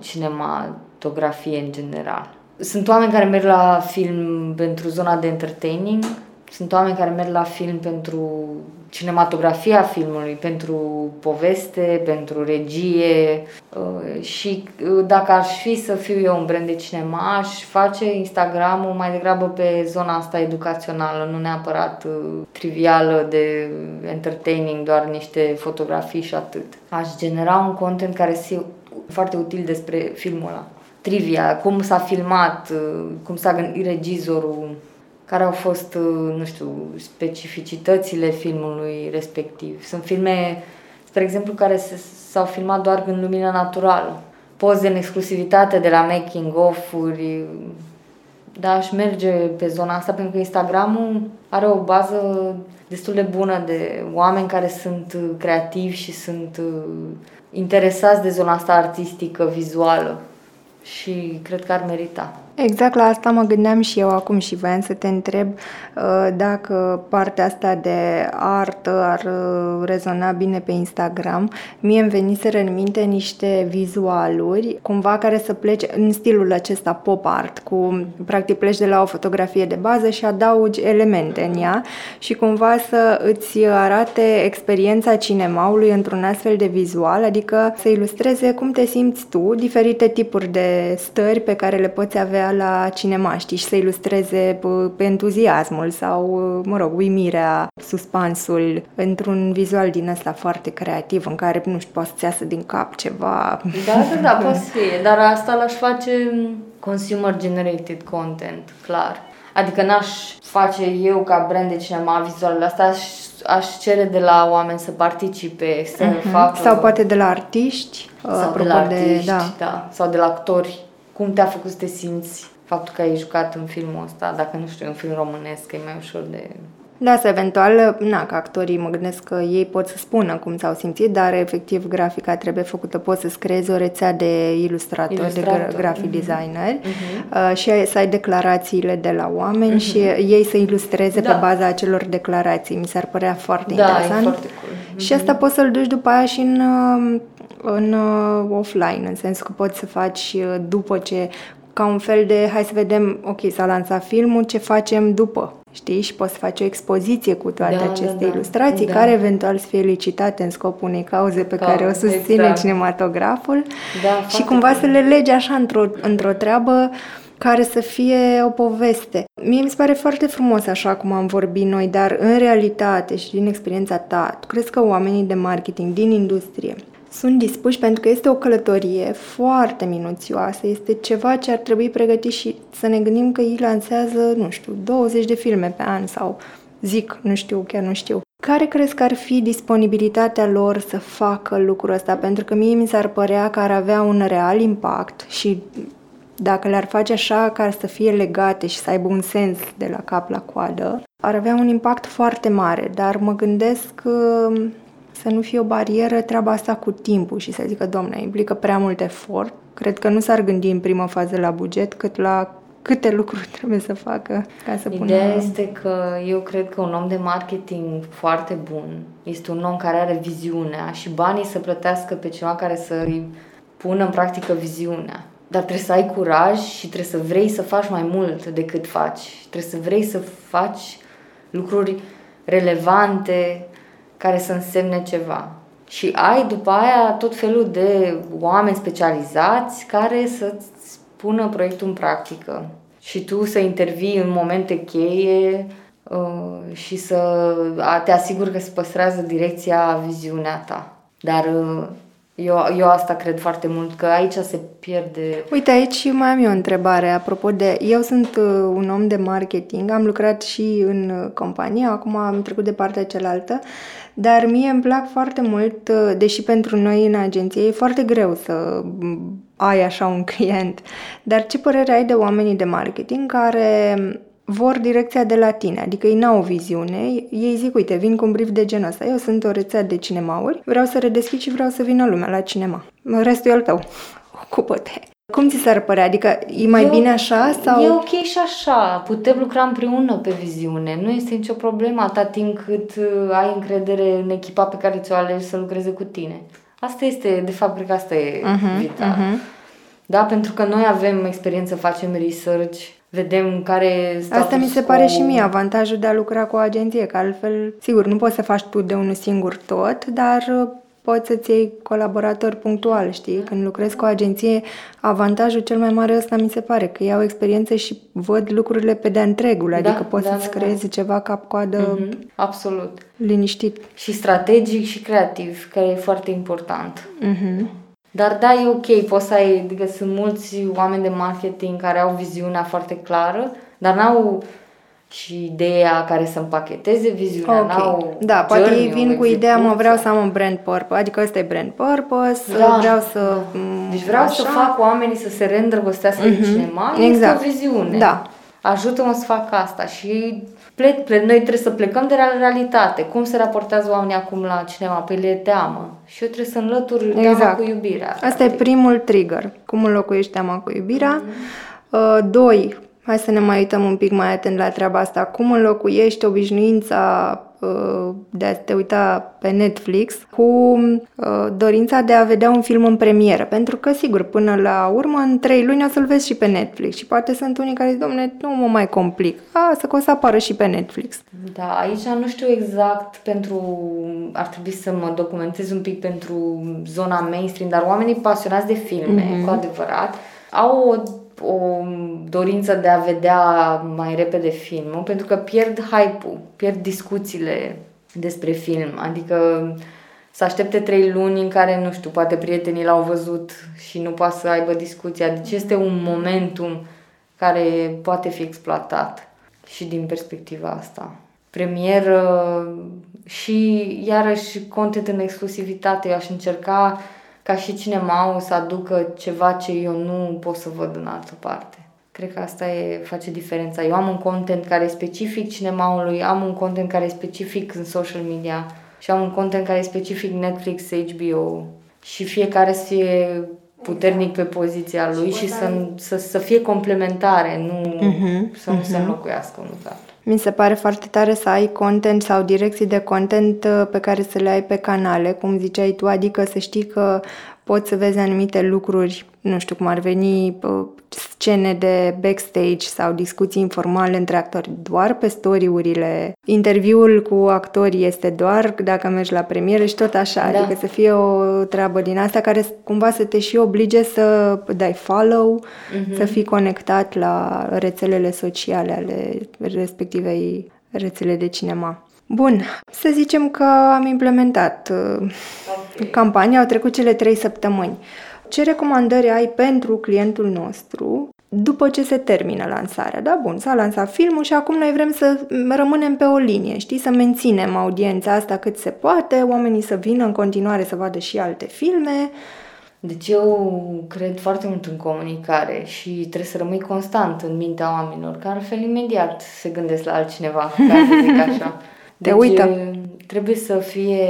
cinematografie în general. Sunt oameni care merg la film pentru zona de entertaining, sunt oameni care merg la film pentru cinematografia filmului, pentru poveste, pentru regie uh, și uh, dacă aș fi să fiu eu un brand de cinema, aș face Instagramul mai degrabă pe zona asta educațională, nu neapărat uh, trivială de entertaining, doar niște fotografii și atât. Aș genera un content care să foarte util despre filmul ăla. Trivia, cum s-a filmat, cum s-a gândit regizorul, care au fost, uh, nu știu, specificitățile filmului respectiv. Sunt filme, spre exemplu, care s-au filmat doar în lumină naturală. Poze în exclusivitate de la making of-uri. Da, aș merge pe zona asta pentru că Instagramul are o bază destul de bună de oameni care sunt creativi și sunt uh, interesați de zona asta artistică, vizuală și cred că ar merita. Exact la asta mă gândeam și eu acum și voiam să te întreb uh, dacă partea asta de artă ar uh, rezona bine pe Instagram. Mie îmi veniseră în minte niște vizualuri, cumva care să plece în stilul acesta pop art, cu practic pleci de la o fotografie de bază și adaugi elemente în ea și cumva să îți arate experiența cinemaului într-un astfel de vizual, adică să ilustreze cum te simți tu, diferite tipuri de stări pe care le poți avea la cinema, știi, și să ilustreze pe entuziasmul sau, mă rog, uimirea, suspansul într-un vizual din ăsta foarte creativ, în care, nu știu, poate să-ți iasă din cap ceva. Da, da, da, poate să fie, dar asta l-aș face consumer-generated content, clar. Adică n-aș face eu ca brand de cinema vizualul asta, aș, aș cere de la oameni să participe, să uh-huh. facă... Sau poate de la artiști. Sau de la artiști, de, da. da. Sau de la actori cum te-a făcut să te simți faptul că ai jucat în filmul ăsta, dacă nu știu, în film românesc, e mai ușor de... Da, să eventual, na, ca actorii mă gândesc că ei pot să spună cum s-au simțit, dar efectiv grafica trebuie făcută, poți să-ți creezi o rețea de ilustratori, Ilustrator. de grafic mm-hmm. designer uh-huh. uh, și să ai declarațiile de la oameni uh-huh. și ei să ilustreze da. pe baza acelor declarații. Mi s-ar părea foarte da, interesant. E foarte cool. Uh-huh. Și asta poți să-l duci după aia și în uh, în uh, offline, în sensul că poți să faci uh, după ce ca un fel de, hai să vedem, ok, s-a lansat filmul, ce facem după? Știi? Și poți să faci o expoziție cu toate da, aceste da, da. ilustrații, da. care eventual să fie licitate în scopul unei cauze pe Ca, care o susține exact. cinematograful da, și cumva să le legi așa într-o, într-o treabă care să fie o poveste. Mie mi se pare foarte frumos așa cum am vorbit noi, dar în realitate și din experiența ta, tu crezi că oamenii de marketing din industrie sunt dispuși pentru că este o călătorie foarte minuțioasă, este ceva ce ar trebui pregătit și să ne gândim că ei lansează, nu știu, 20 de filme pe an sau zic, nu știu, chiar nu știu. Care crezi că ar fi disponibilitatea lor să facă lucrul ăsta? Pentru că mie mi s-ar părea că ar avea un real impact și dacă le-ar face așa ca să fie legate și să aibă un sens de la cap la coadă, ar avea un impact foarte mare, dar mă gândesc că să nu fie o barieră treaba asta cu timpul și să zică, domne, implică prea mult efort. Cred că nu s-ar gândi în prima fază la buget, cât la câte lucruri trebuie să facă ca să pună... Ideea este că eu cred că un om de marketing foarte bun este un om care are viziunea și banii să plătească pe cineva care să îi pună în practică viziunea. Dar trebuie să ai curaj și trebuie să vrei să faci mai mult decât faci. Trebuie să vrei să faci lucruri relevante, care să însemne ceva. Și ai după aia tot felul de oameni specializați care să-ți pună proiectul în practică. Și tu să intervii în momente cheie, uh, și să te asiguri că se păstrează direcția, viziunea ta. Dar uh, eu, eu asta cred foarte mult, că aici se pierde... Uite, aici mai am eu o întrebare, apropo de... Eu sunt uh, un om de marketing, am lucrat și în uh, companie, acum am trecut de partea cealaltă, dar mie îmi plac foarte mult, uh, deși pentru noi în agenție e foarte greu să mm, ai așa un client, dar ce părere ai de oamenii de marketing care vor direcția de la tine, adică ei n-au o viziune, ei zic, uite, vin cu un brief de genul ăsta, eu sunt o rețea de cinemauri, vreau să redeschid și vreau să vină lumea la cinema. Restul e al tău, ocupă-te. Cum ți s-ar părea? Adică e mai e bine așa? Sau... E ok și așa. Putem lucra împreună pe viziune. Nu este nicio problemă atât timp cât uh, ai încredere în echipa pe care ți-o alegi să lucreze cu tine. Asta este, de fapt, cred că asta e uh-huh, vita. Uh-huh. Da, pentru că noi avem experiență, facem research, vedem care Asta mi se pare și mie avantajul de a lucra cu o agenție, că altfel, sigur, nu poți să faci tu de unul singur tot, dar uh, poți să-ți iei colaboratori punctual, știi? Când lucrezi cu o agenție, avantajul cel mai mare ăsta mi se pare, că iau experiență și văd lucrurile pe de-a întregul, da, adică poți da, să-ți da, creezi da. ceva cap-coadă mm-hmm, absolut. liniștit. Și strategic și creativ, care e foarte important. Mm-hmm. Dar da, e ok, poți să ai, adică sunt mulți oameni de marketing care au viziunea foarte clară, dar n-au și ideea care să împacheteze viziunea, okay. n-au Da, poate ei vin cu ideea, mă vreau să am un brand purpose, adică ăsta e brand purpose, da, vreau să... Da. Deci vreau așa. să fac oamenii să se reîndrăgostească mm-hmm. de mhm. cinema, exact. este o viziune. Da. Ajută-mă să fac asta și plec, plec, noi trebuie să plecăm de la realitate. Cum se raportează oamenii acum la cinema? Păi le teamă. Și eu trebuie să înlătur exact. teama cu iubirea. Asta e primul trigger. Cum înlocuiești teama cu iubirea. Mm-hmm. Uh, doi, hai să ne mai uităm un pic mai atent la treaba asta. Cum înlocuiești obișnuința Uh, de a te uita pe Netflix cu uh, dorința de a vedea un film în premieră. Pentru că, sigur, până la urmă, în trei luni o să-l vezi și pe Netflix. Și poate sunt unii care zic, domne, nu mă mai complic. A, să că o să apară și pe Netflix. Da, aici nu știu exact pentru... Ar trebui să mă documentez un pic pentru zona mainstream, dar oamenii pasionați de filme, mm-hmm. cu adevărat, au o o dorință de a vedea mai repede filmul, pentru că pierd hype-ul, pierd discuțiile despre film. Adică să aștepte trei luni în care, nu știu, poate prietenii l-au văzut și nu poate să aibă discuția. Deci este un momentum care poate fi exploatat și din perspectiva asta. Premieră și iarăși content în exclusivitate. Eu aș încerca ca și cinema să aducă ceva ce eu nu pot să văd în altă parte. Cred că asta e, face diferența. Eu am un content care e specific cinemaului, am un content care e specific în social media și am un content care e specific Netflix, HBO și fiecare să fie puternic pe poziția lui și să, să, să fie complementare, nu uh-huh, să nu uh-huh. se mhm. înlocuiască unul pe Mi se pare foarte tare să ai content sau direcții de content uh, pe care să le ai pe canale, cum ziceai tu, adică să știi că poți să vezi anumite lucruri, nu știu cum ar veni, scene de backstage sau discuții informale între actori doar pe storiurile. Interviul cu actorii este doar dacă mergi la premieră și tot așa, da. adică să fie o treabă din asta care cumva să te și oblige să dai follow, mm-hmm. să fii conectat la rețelele sociale ale respectivei rețele de cinema. Bun, să zicem că am implementat uh, okay. campania, au trecut cele trei săptămâni. Ce recomandări ai pentru clientul nostru după ce se termină lansarea? Da, bun, s-a lansat filmul și acum noi vrem să rămânem pe o linie, știi, să menținem audiența asta cât se poate, oamenii să vină în continuare să vadă și alte filme. Deci eu cred foarte mult în comunicare și trebuie să rămâi constant în mintea oamenilor, că altfel imediat se gândesc la altcineva, ca să zic așa. Te deci, uită. Trebuie să fie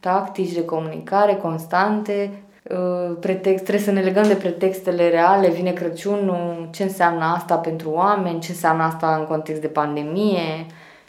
tactici de comunicare constante, pretext, trebuie să ne legăm de pretextele reale, vine Crăciunul, ce înseamnă asta pentru oameni, ce înseamnă asta în context de pandemie.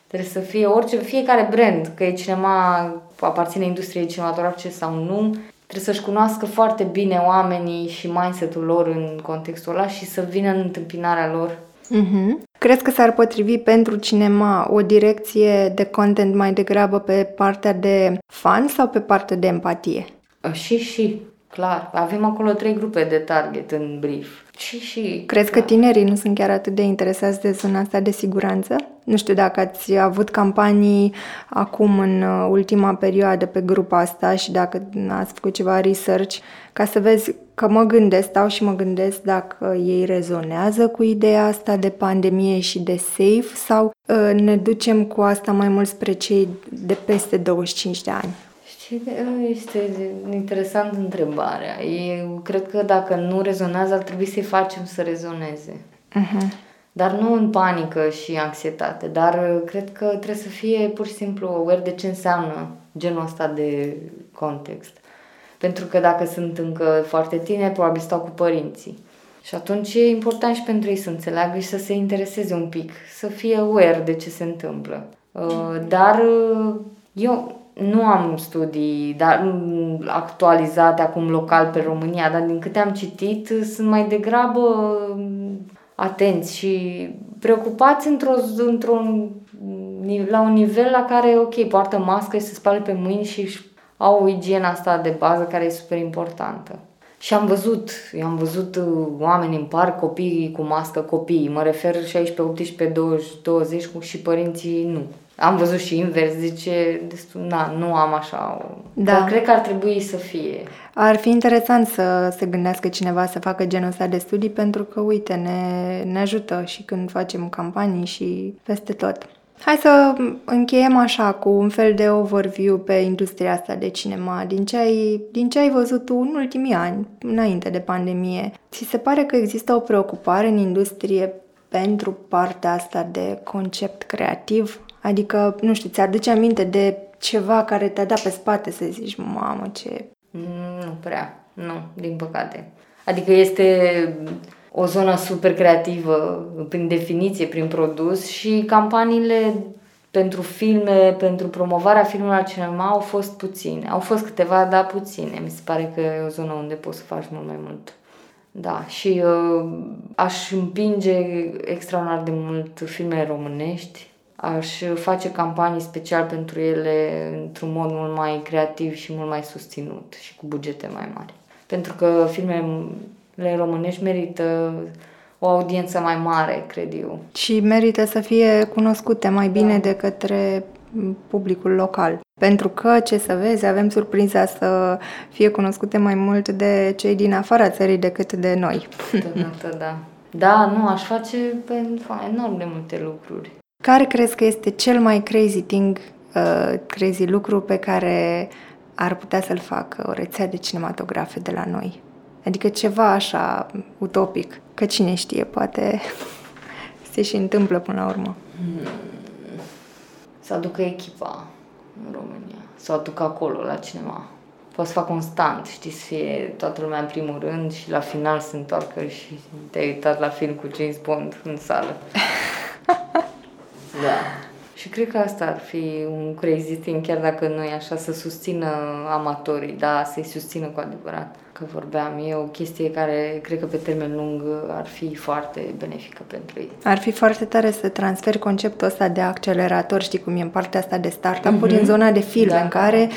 Trebuie să fie orice, fiecare brand, că e cinema, aparține industriei cinematografice sau nu, trebuie să-și cunoască foarte bine oamenii și mindset-ul lor în contextul ăla și să vină în întâmpinarea lor Uh-huh. Crezi că s-ar potrivi pentru cinema o direcție de content mai degrabă pe partea de fan sau pe partea de empatie? Și, și. Clar. Avem acolo trei grupe de target în brief. Și, și, Crezi da. că tinerii nu sunt chiar atât de interesați de zona asta de siguranță? Nu știu dacă ați avut campanii acum în uh, ultima perioadă pe grupa asta și dacă ați făcut ceva research ca să vezi că mă gândesc, stau și mă gândesc dacă ei rezonează cu ideea asta de pandemie și de safe sau uh, ne ducem cu asta mai mult spre cei de peste 25 de ani. Știi, este interesant întrebarea. Eu cred că dacă nu rezonează, ar trebui să-i facem să rezoneze. Uh-huh. Dar nu în panică și anxietate, dar uh, cred că trebuie să fie pur și simplu aware de ce înseamnă genul ăsta de context. Pentru că dacă sunt încă foarte tineri, probabil stau cu părinții. Și atunci e important și pentru ei să înțeleagă și să se intereseze un pic, să fie aware de ce se întâmplă. Uh, Dar uh, eu nu am studii dar, mm, actualizate acum local pe România, dar din câte am citit, sunt mai degrabă mm, atenți și preocupați într-o, într-un, la un nivel la care, ok, poartă mască și se spală pe mâini și își au igiena asta de bază care e super importantă. Și am văzut, eu am văzut uh, oameni în parc, copii cu mască, copii, mă refer 16, 18, 20, 20 cu- și părinții nu. Am văzut și invers, zice, destul, na, nu am așa. o- Da. Dar cred că ar trebui să fie. Ar fi interesant să se gândească cineva să facă genul ăsta de studii pentru că, uite, ne, ne ajută și când facem campanii și peste tot. Hai să încheiem așa cu un fel de overview pe industria asta de cinema, din ce ai, din ce ai văzut tu în ultimii ani, înainte de pandemie. Ți se pare că există o preocupare în industrie pentru partea asta de concept creativ? Adică, nu știu, ți-aduce aminte de ceva care te-a dat pe spate să zici, mamă, ce Mm, Nu prea, nu, din păcate. Adică este o zonă super creativă, prin definiție, prin produs și campaniile pentru filme, pentru promovarea filmelor la cinema au fost puține. Au fost câteva, dar puține. Mi se pare că e o zonă unde poți să faci mult mai mult. Da, și uh, aș împinge extraordinar de mult filmele românești. Aș face campanii special pentru ele într-un mod mult mai creativ și mult mai susținut și cu bugete mai mari. Pentru că filmele românești merită o audiență mai mare, cred eu. Și merită să fie cunoscute mai bine de către publicul local. Pentru că, ce să vezi, avem surpriza să fie cunoscute mai mult de cei din afara țării decât de noi. Totodată, da. Da, nu, aș face pentru enorm de multe lucruri. Care crezi că este cel mai crazy thing, uh, crazy lucru pe care ar putea să-l facă o rețea de cinematografe de la noi? Adică ceva așa utopic, că cine știe, poate se și întâmplă până la urmă. Să aducă echipa în România, să o aducă acolo, la cinema. Poți să fac un stand, știi, să fie toată lumea în primul rând și la final se întoarcă și te-ai uitat la film cu James Bond în sală. da. Și cred că asta ar fi un crazy thing, chiar dacă nu e așa, să susțină amatorii, da, să-i susțină cu adevărat. Că vorbeam, e o chestie care cred că pe termen lung ar fi foarte benefică pentru ei. Ar fi foarte tare să transferi conceptul ăsta de accelerator, știi cum e în partea asta de startup-uri, mm-hmm. în zona de filme, Da. în care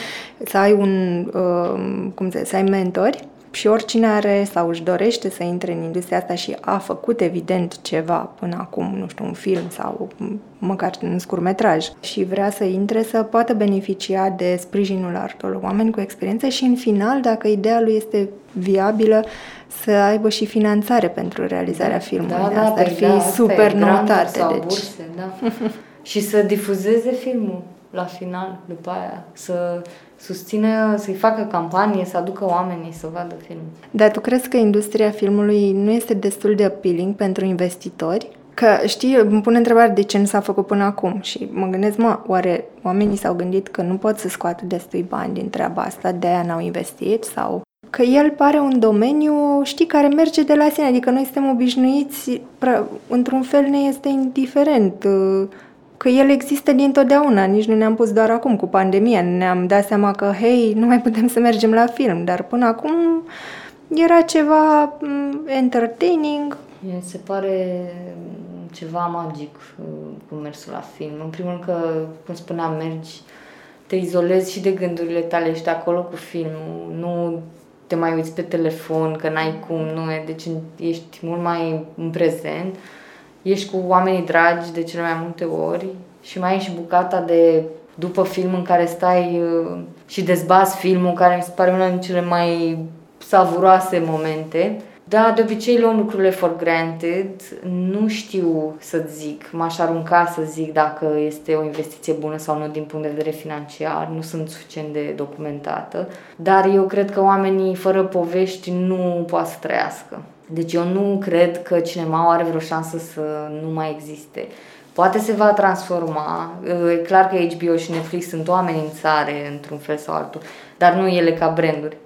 să ai un, uh, cum să, să ai mentori și oricine are sau își dorește să intre în industria asta și a făcut evident ceva până acum, nu știu, un film sau m- măcar un scurtmetraj și vrea să intre să poată beneficia de sprijinul altor oameni cu experiență și în final, dacă ideea lui este viabilă, să aibă și finanțare pentru realizarea filmului. Da, da, asta ar păi fi da, asta super e, granturi noutate. Sau Deci, burse, da. și să difuzeze filmul la final, după aia, să susțină, să-i facă campanie, să aducă oamenii să vadă filmul. dar tu crezi că industria filmului nu este destul de appealing pentru investitori? Că știi, îmi pun întrebarea de ce nu s-a făcut până acum și mă gândesc, mă, oare oamenii s-au gândit că nu pot să scoată destui bani din treaba asta, de aia n-au investit sau că el pare un domeniu, știi, care merge de la sine, adică noi suntem obișnuiți, pra- într-un fel ne este indiferent uh, că el există dintotdeauna, nici nu ne-am pus doar acum cu pandemia, ne-am dat seama că, hei, nu mai putem să mergem la film, dar până acum era ceva mm, entertaining, Mi se pare ceva magic uh, cu mersul la film. În primul rând că, cum spuneam, mergi, te izolezi și de gândurile tale, ești acolo cu filmul, nu te mai uiți pe telefon, că n-ai cum, nu e, deci ești mult mai în prezent, ești cu oamenii dragi de cele mai multe ori și mai e și bucata de după film în care stai uh, și dezbați filmul, care mi se pare una din cele mai savuroase momente. Da, de obicei luăm lucrurile for granted, nu știu să zic, m-aș arunca să zic dacă este o investiție bună sau nu din punct de vedere financiar, nu sunt suficient de documentată, dar eu cred că oamenii fără povești nu pot să trăiască. Deci eu nu cred că cinema are vreo șansă să nu mai existe. Poate se va transforma. E clar că HBO și Netflix sunt o amenințare într-un fel sau altul, dar nu ele ca branduri,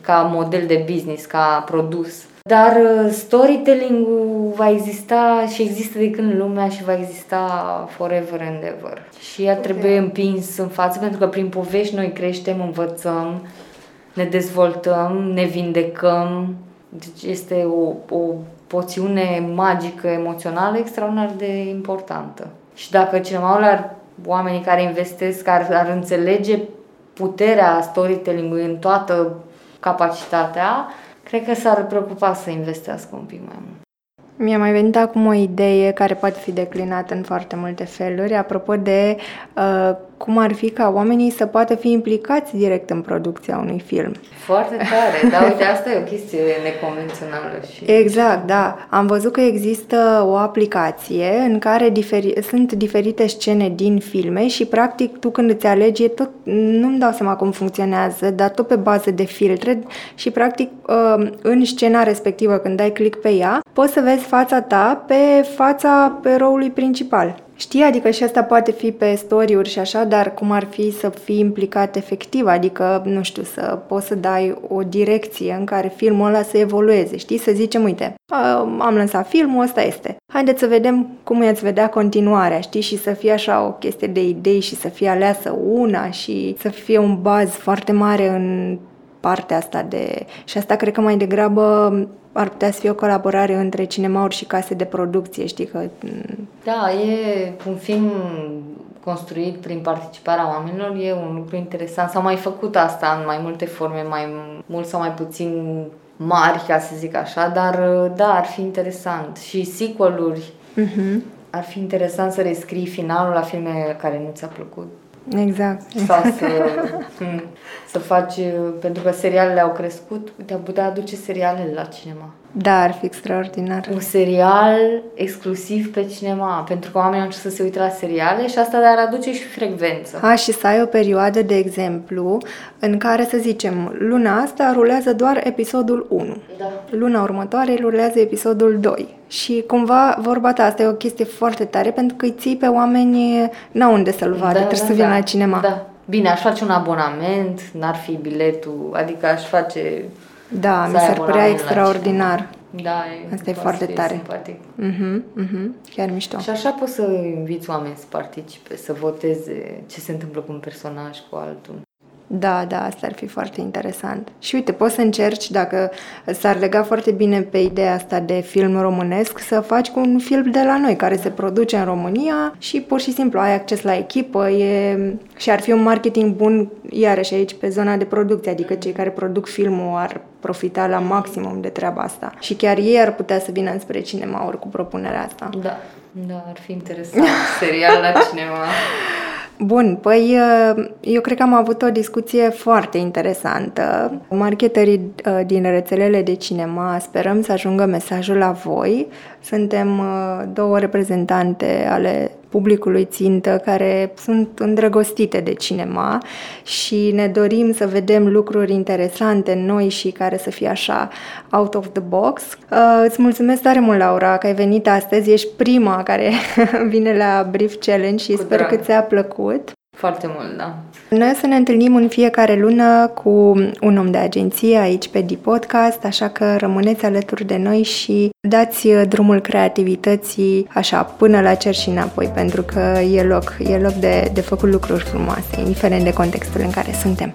ca model de business, ca produs. Dar storytelling-ul va exista și există de când în lumea și va exista forever and ever. Și ea trebuie împins în față pentru că prin povești noi creștem, învățăm, ne dezvoltăm, ne vindecăm. Deci este o, o poțiune magică, emoțională, extraordinar de importantă. Și dacă cineva ar, oamenii care investesc ar, ar înțelege puterea storytelling-ului în toată capacitatea, cred că s-ar preocupa să investească un pic mai mult. Mi-a mai venit acum o idee care poate fi declinată în foarte multe feluri, apropo de uh, cum ar fi ca oamenii să poată fi implicați direct în producția unui film. Foarte tare, dar uite, asta e o chestie neconvențională. Și... Exact, da. Am văzut că există o aplicație în care diferi- sunt diferite scene din filme și practic tu când îți alegi, tot, nu-mi dau seama cum funcționează, dar tot pe bază de filtre și practic uh, în scena respectivă când dai click pe ea, poți să vezi fața ta pe fața eroului principal. Știi, adică și asta poate fi pe story și așa, dar cum ar fi să fii implicat efectiv, adică, nu știu, să poți să dai o direcție în care filmul ăla să evolueze, știi? Să zicem, uite, am lansat filmul, ăsta este. Haideți să vedem cum îți vedea continuarea, știi? Și să fie așa o chestie de idei și să fie aleasă una și să fie un baz foarte mare în partea asta de... Și asta cred că mai degrabă ar putea să fie o colaborare între cinemauri și case de producție, știi că... Mm, da, e un film construit prin participarea oamenilor, e un lucru interesant. S-a mai făcut asta în mai multe forme, mai mult sau mai puțin mari, ca să zic așa, dar da, ar fi interesant. Și sequel-uri, uh-huh. ar fi interesant să rescrii finalul la filme care nu ți-a plăcut. Exact. Sau să, să faci, pentru că serialele au crescut, te-am putea aduce serialele la cinema. Da, ar fi extraordinar. Un serial exclusiv pe cinema, pentru că oamenii au început să se uite la seriale și asta ar aduce și frecvență. A, și să ai o perioadă, de exemplu, în care, să zicem, luna asta rulează doar episodul 1. Da. Luna următoare rulează episodul 2. Și cumva, vorba ta, asta e o chestie foarte tare, pentru că îi ții pe oameni, n-au unde să-l vadă, da, trebuie da, să vină da. la cinema. Da. Bine, aș face un abonament, n-ar fi biletul, adică aș face da, mi s-ar părea extraordinar. Da, e, Asta e foarte tare. Simpatic. Uh-huh, uh-huh. Chiar mișto. Și așa poți să inviți oameni să participe, să voteze ce se întâmplă cu un personaj, cu altul. Da, da, asta ar fi foarte interesant. Și uite, poți să încerci, dacă s-ar lega foarte bine pe ideea asta de film românesc, să faci cu un film de la noi, care se produce în România și pur și simplu ai acces la echipă e... și ar fi un marketing bun, iarăși aici, pe zona de producție, adică cei care produc filmul ar profita la maximum de treaba asta. Și chiar ei ar putea să vină înspre cinema ori cu propunerea asta. Da, da, ar fi interesant. Serial la cinema. Bun, păi eu cred că am avut o discuție foarte interesantă. Marketerii uh, din rețelele de cinema sperăm să ajungă mesajul la voi. Suntem uh, două reprezentante ale publicului țintă care sunt îndrăgostite de cinema și ne dorim să vedem lucruri interesante noi și care să fie așa out of the box. Uh, îți mulțumesc tare mult, Laura, că ai venit astăzi. Ești prima care vine la Brief Challenge și Cu sper drag. că ți-a plăcut. Foarte mult, da. Noi o să ne întâlnim în fiecare lună cu un om de agenție aici pe D-Podcast, așa că rămâneți alături de noi și dați drumul creativității așa până la cer și înapoi, pentru că e loc, e loc de, de făcut lucruri frumoase, indiferent de contextul în care suntem.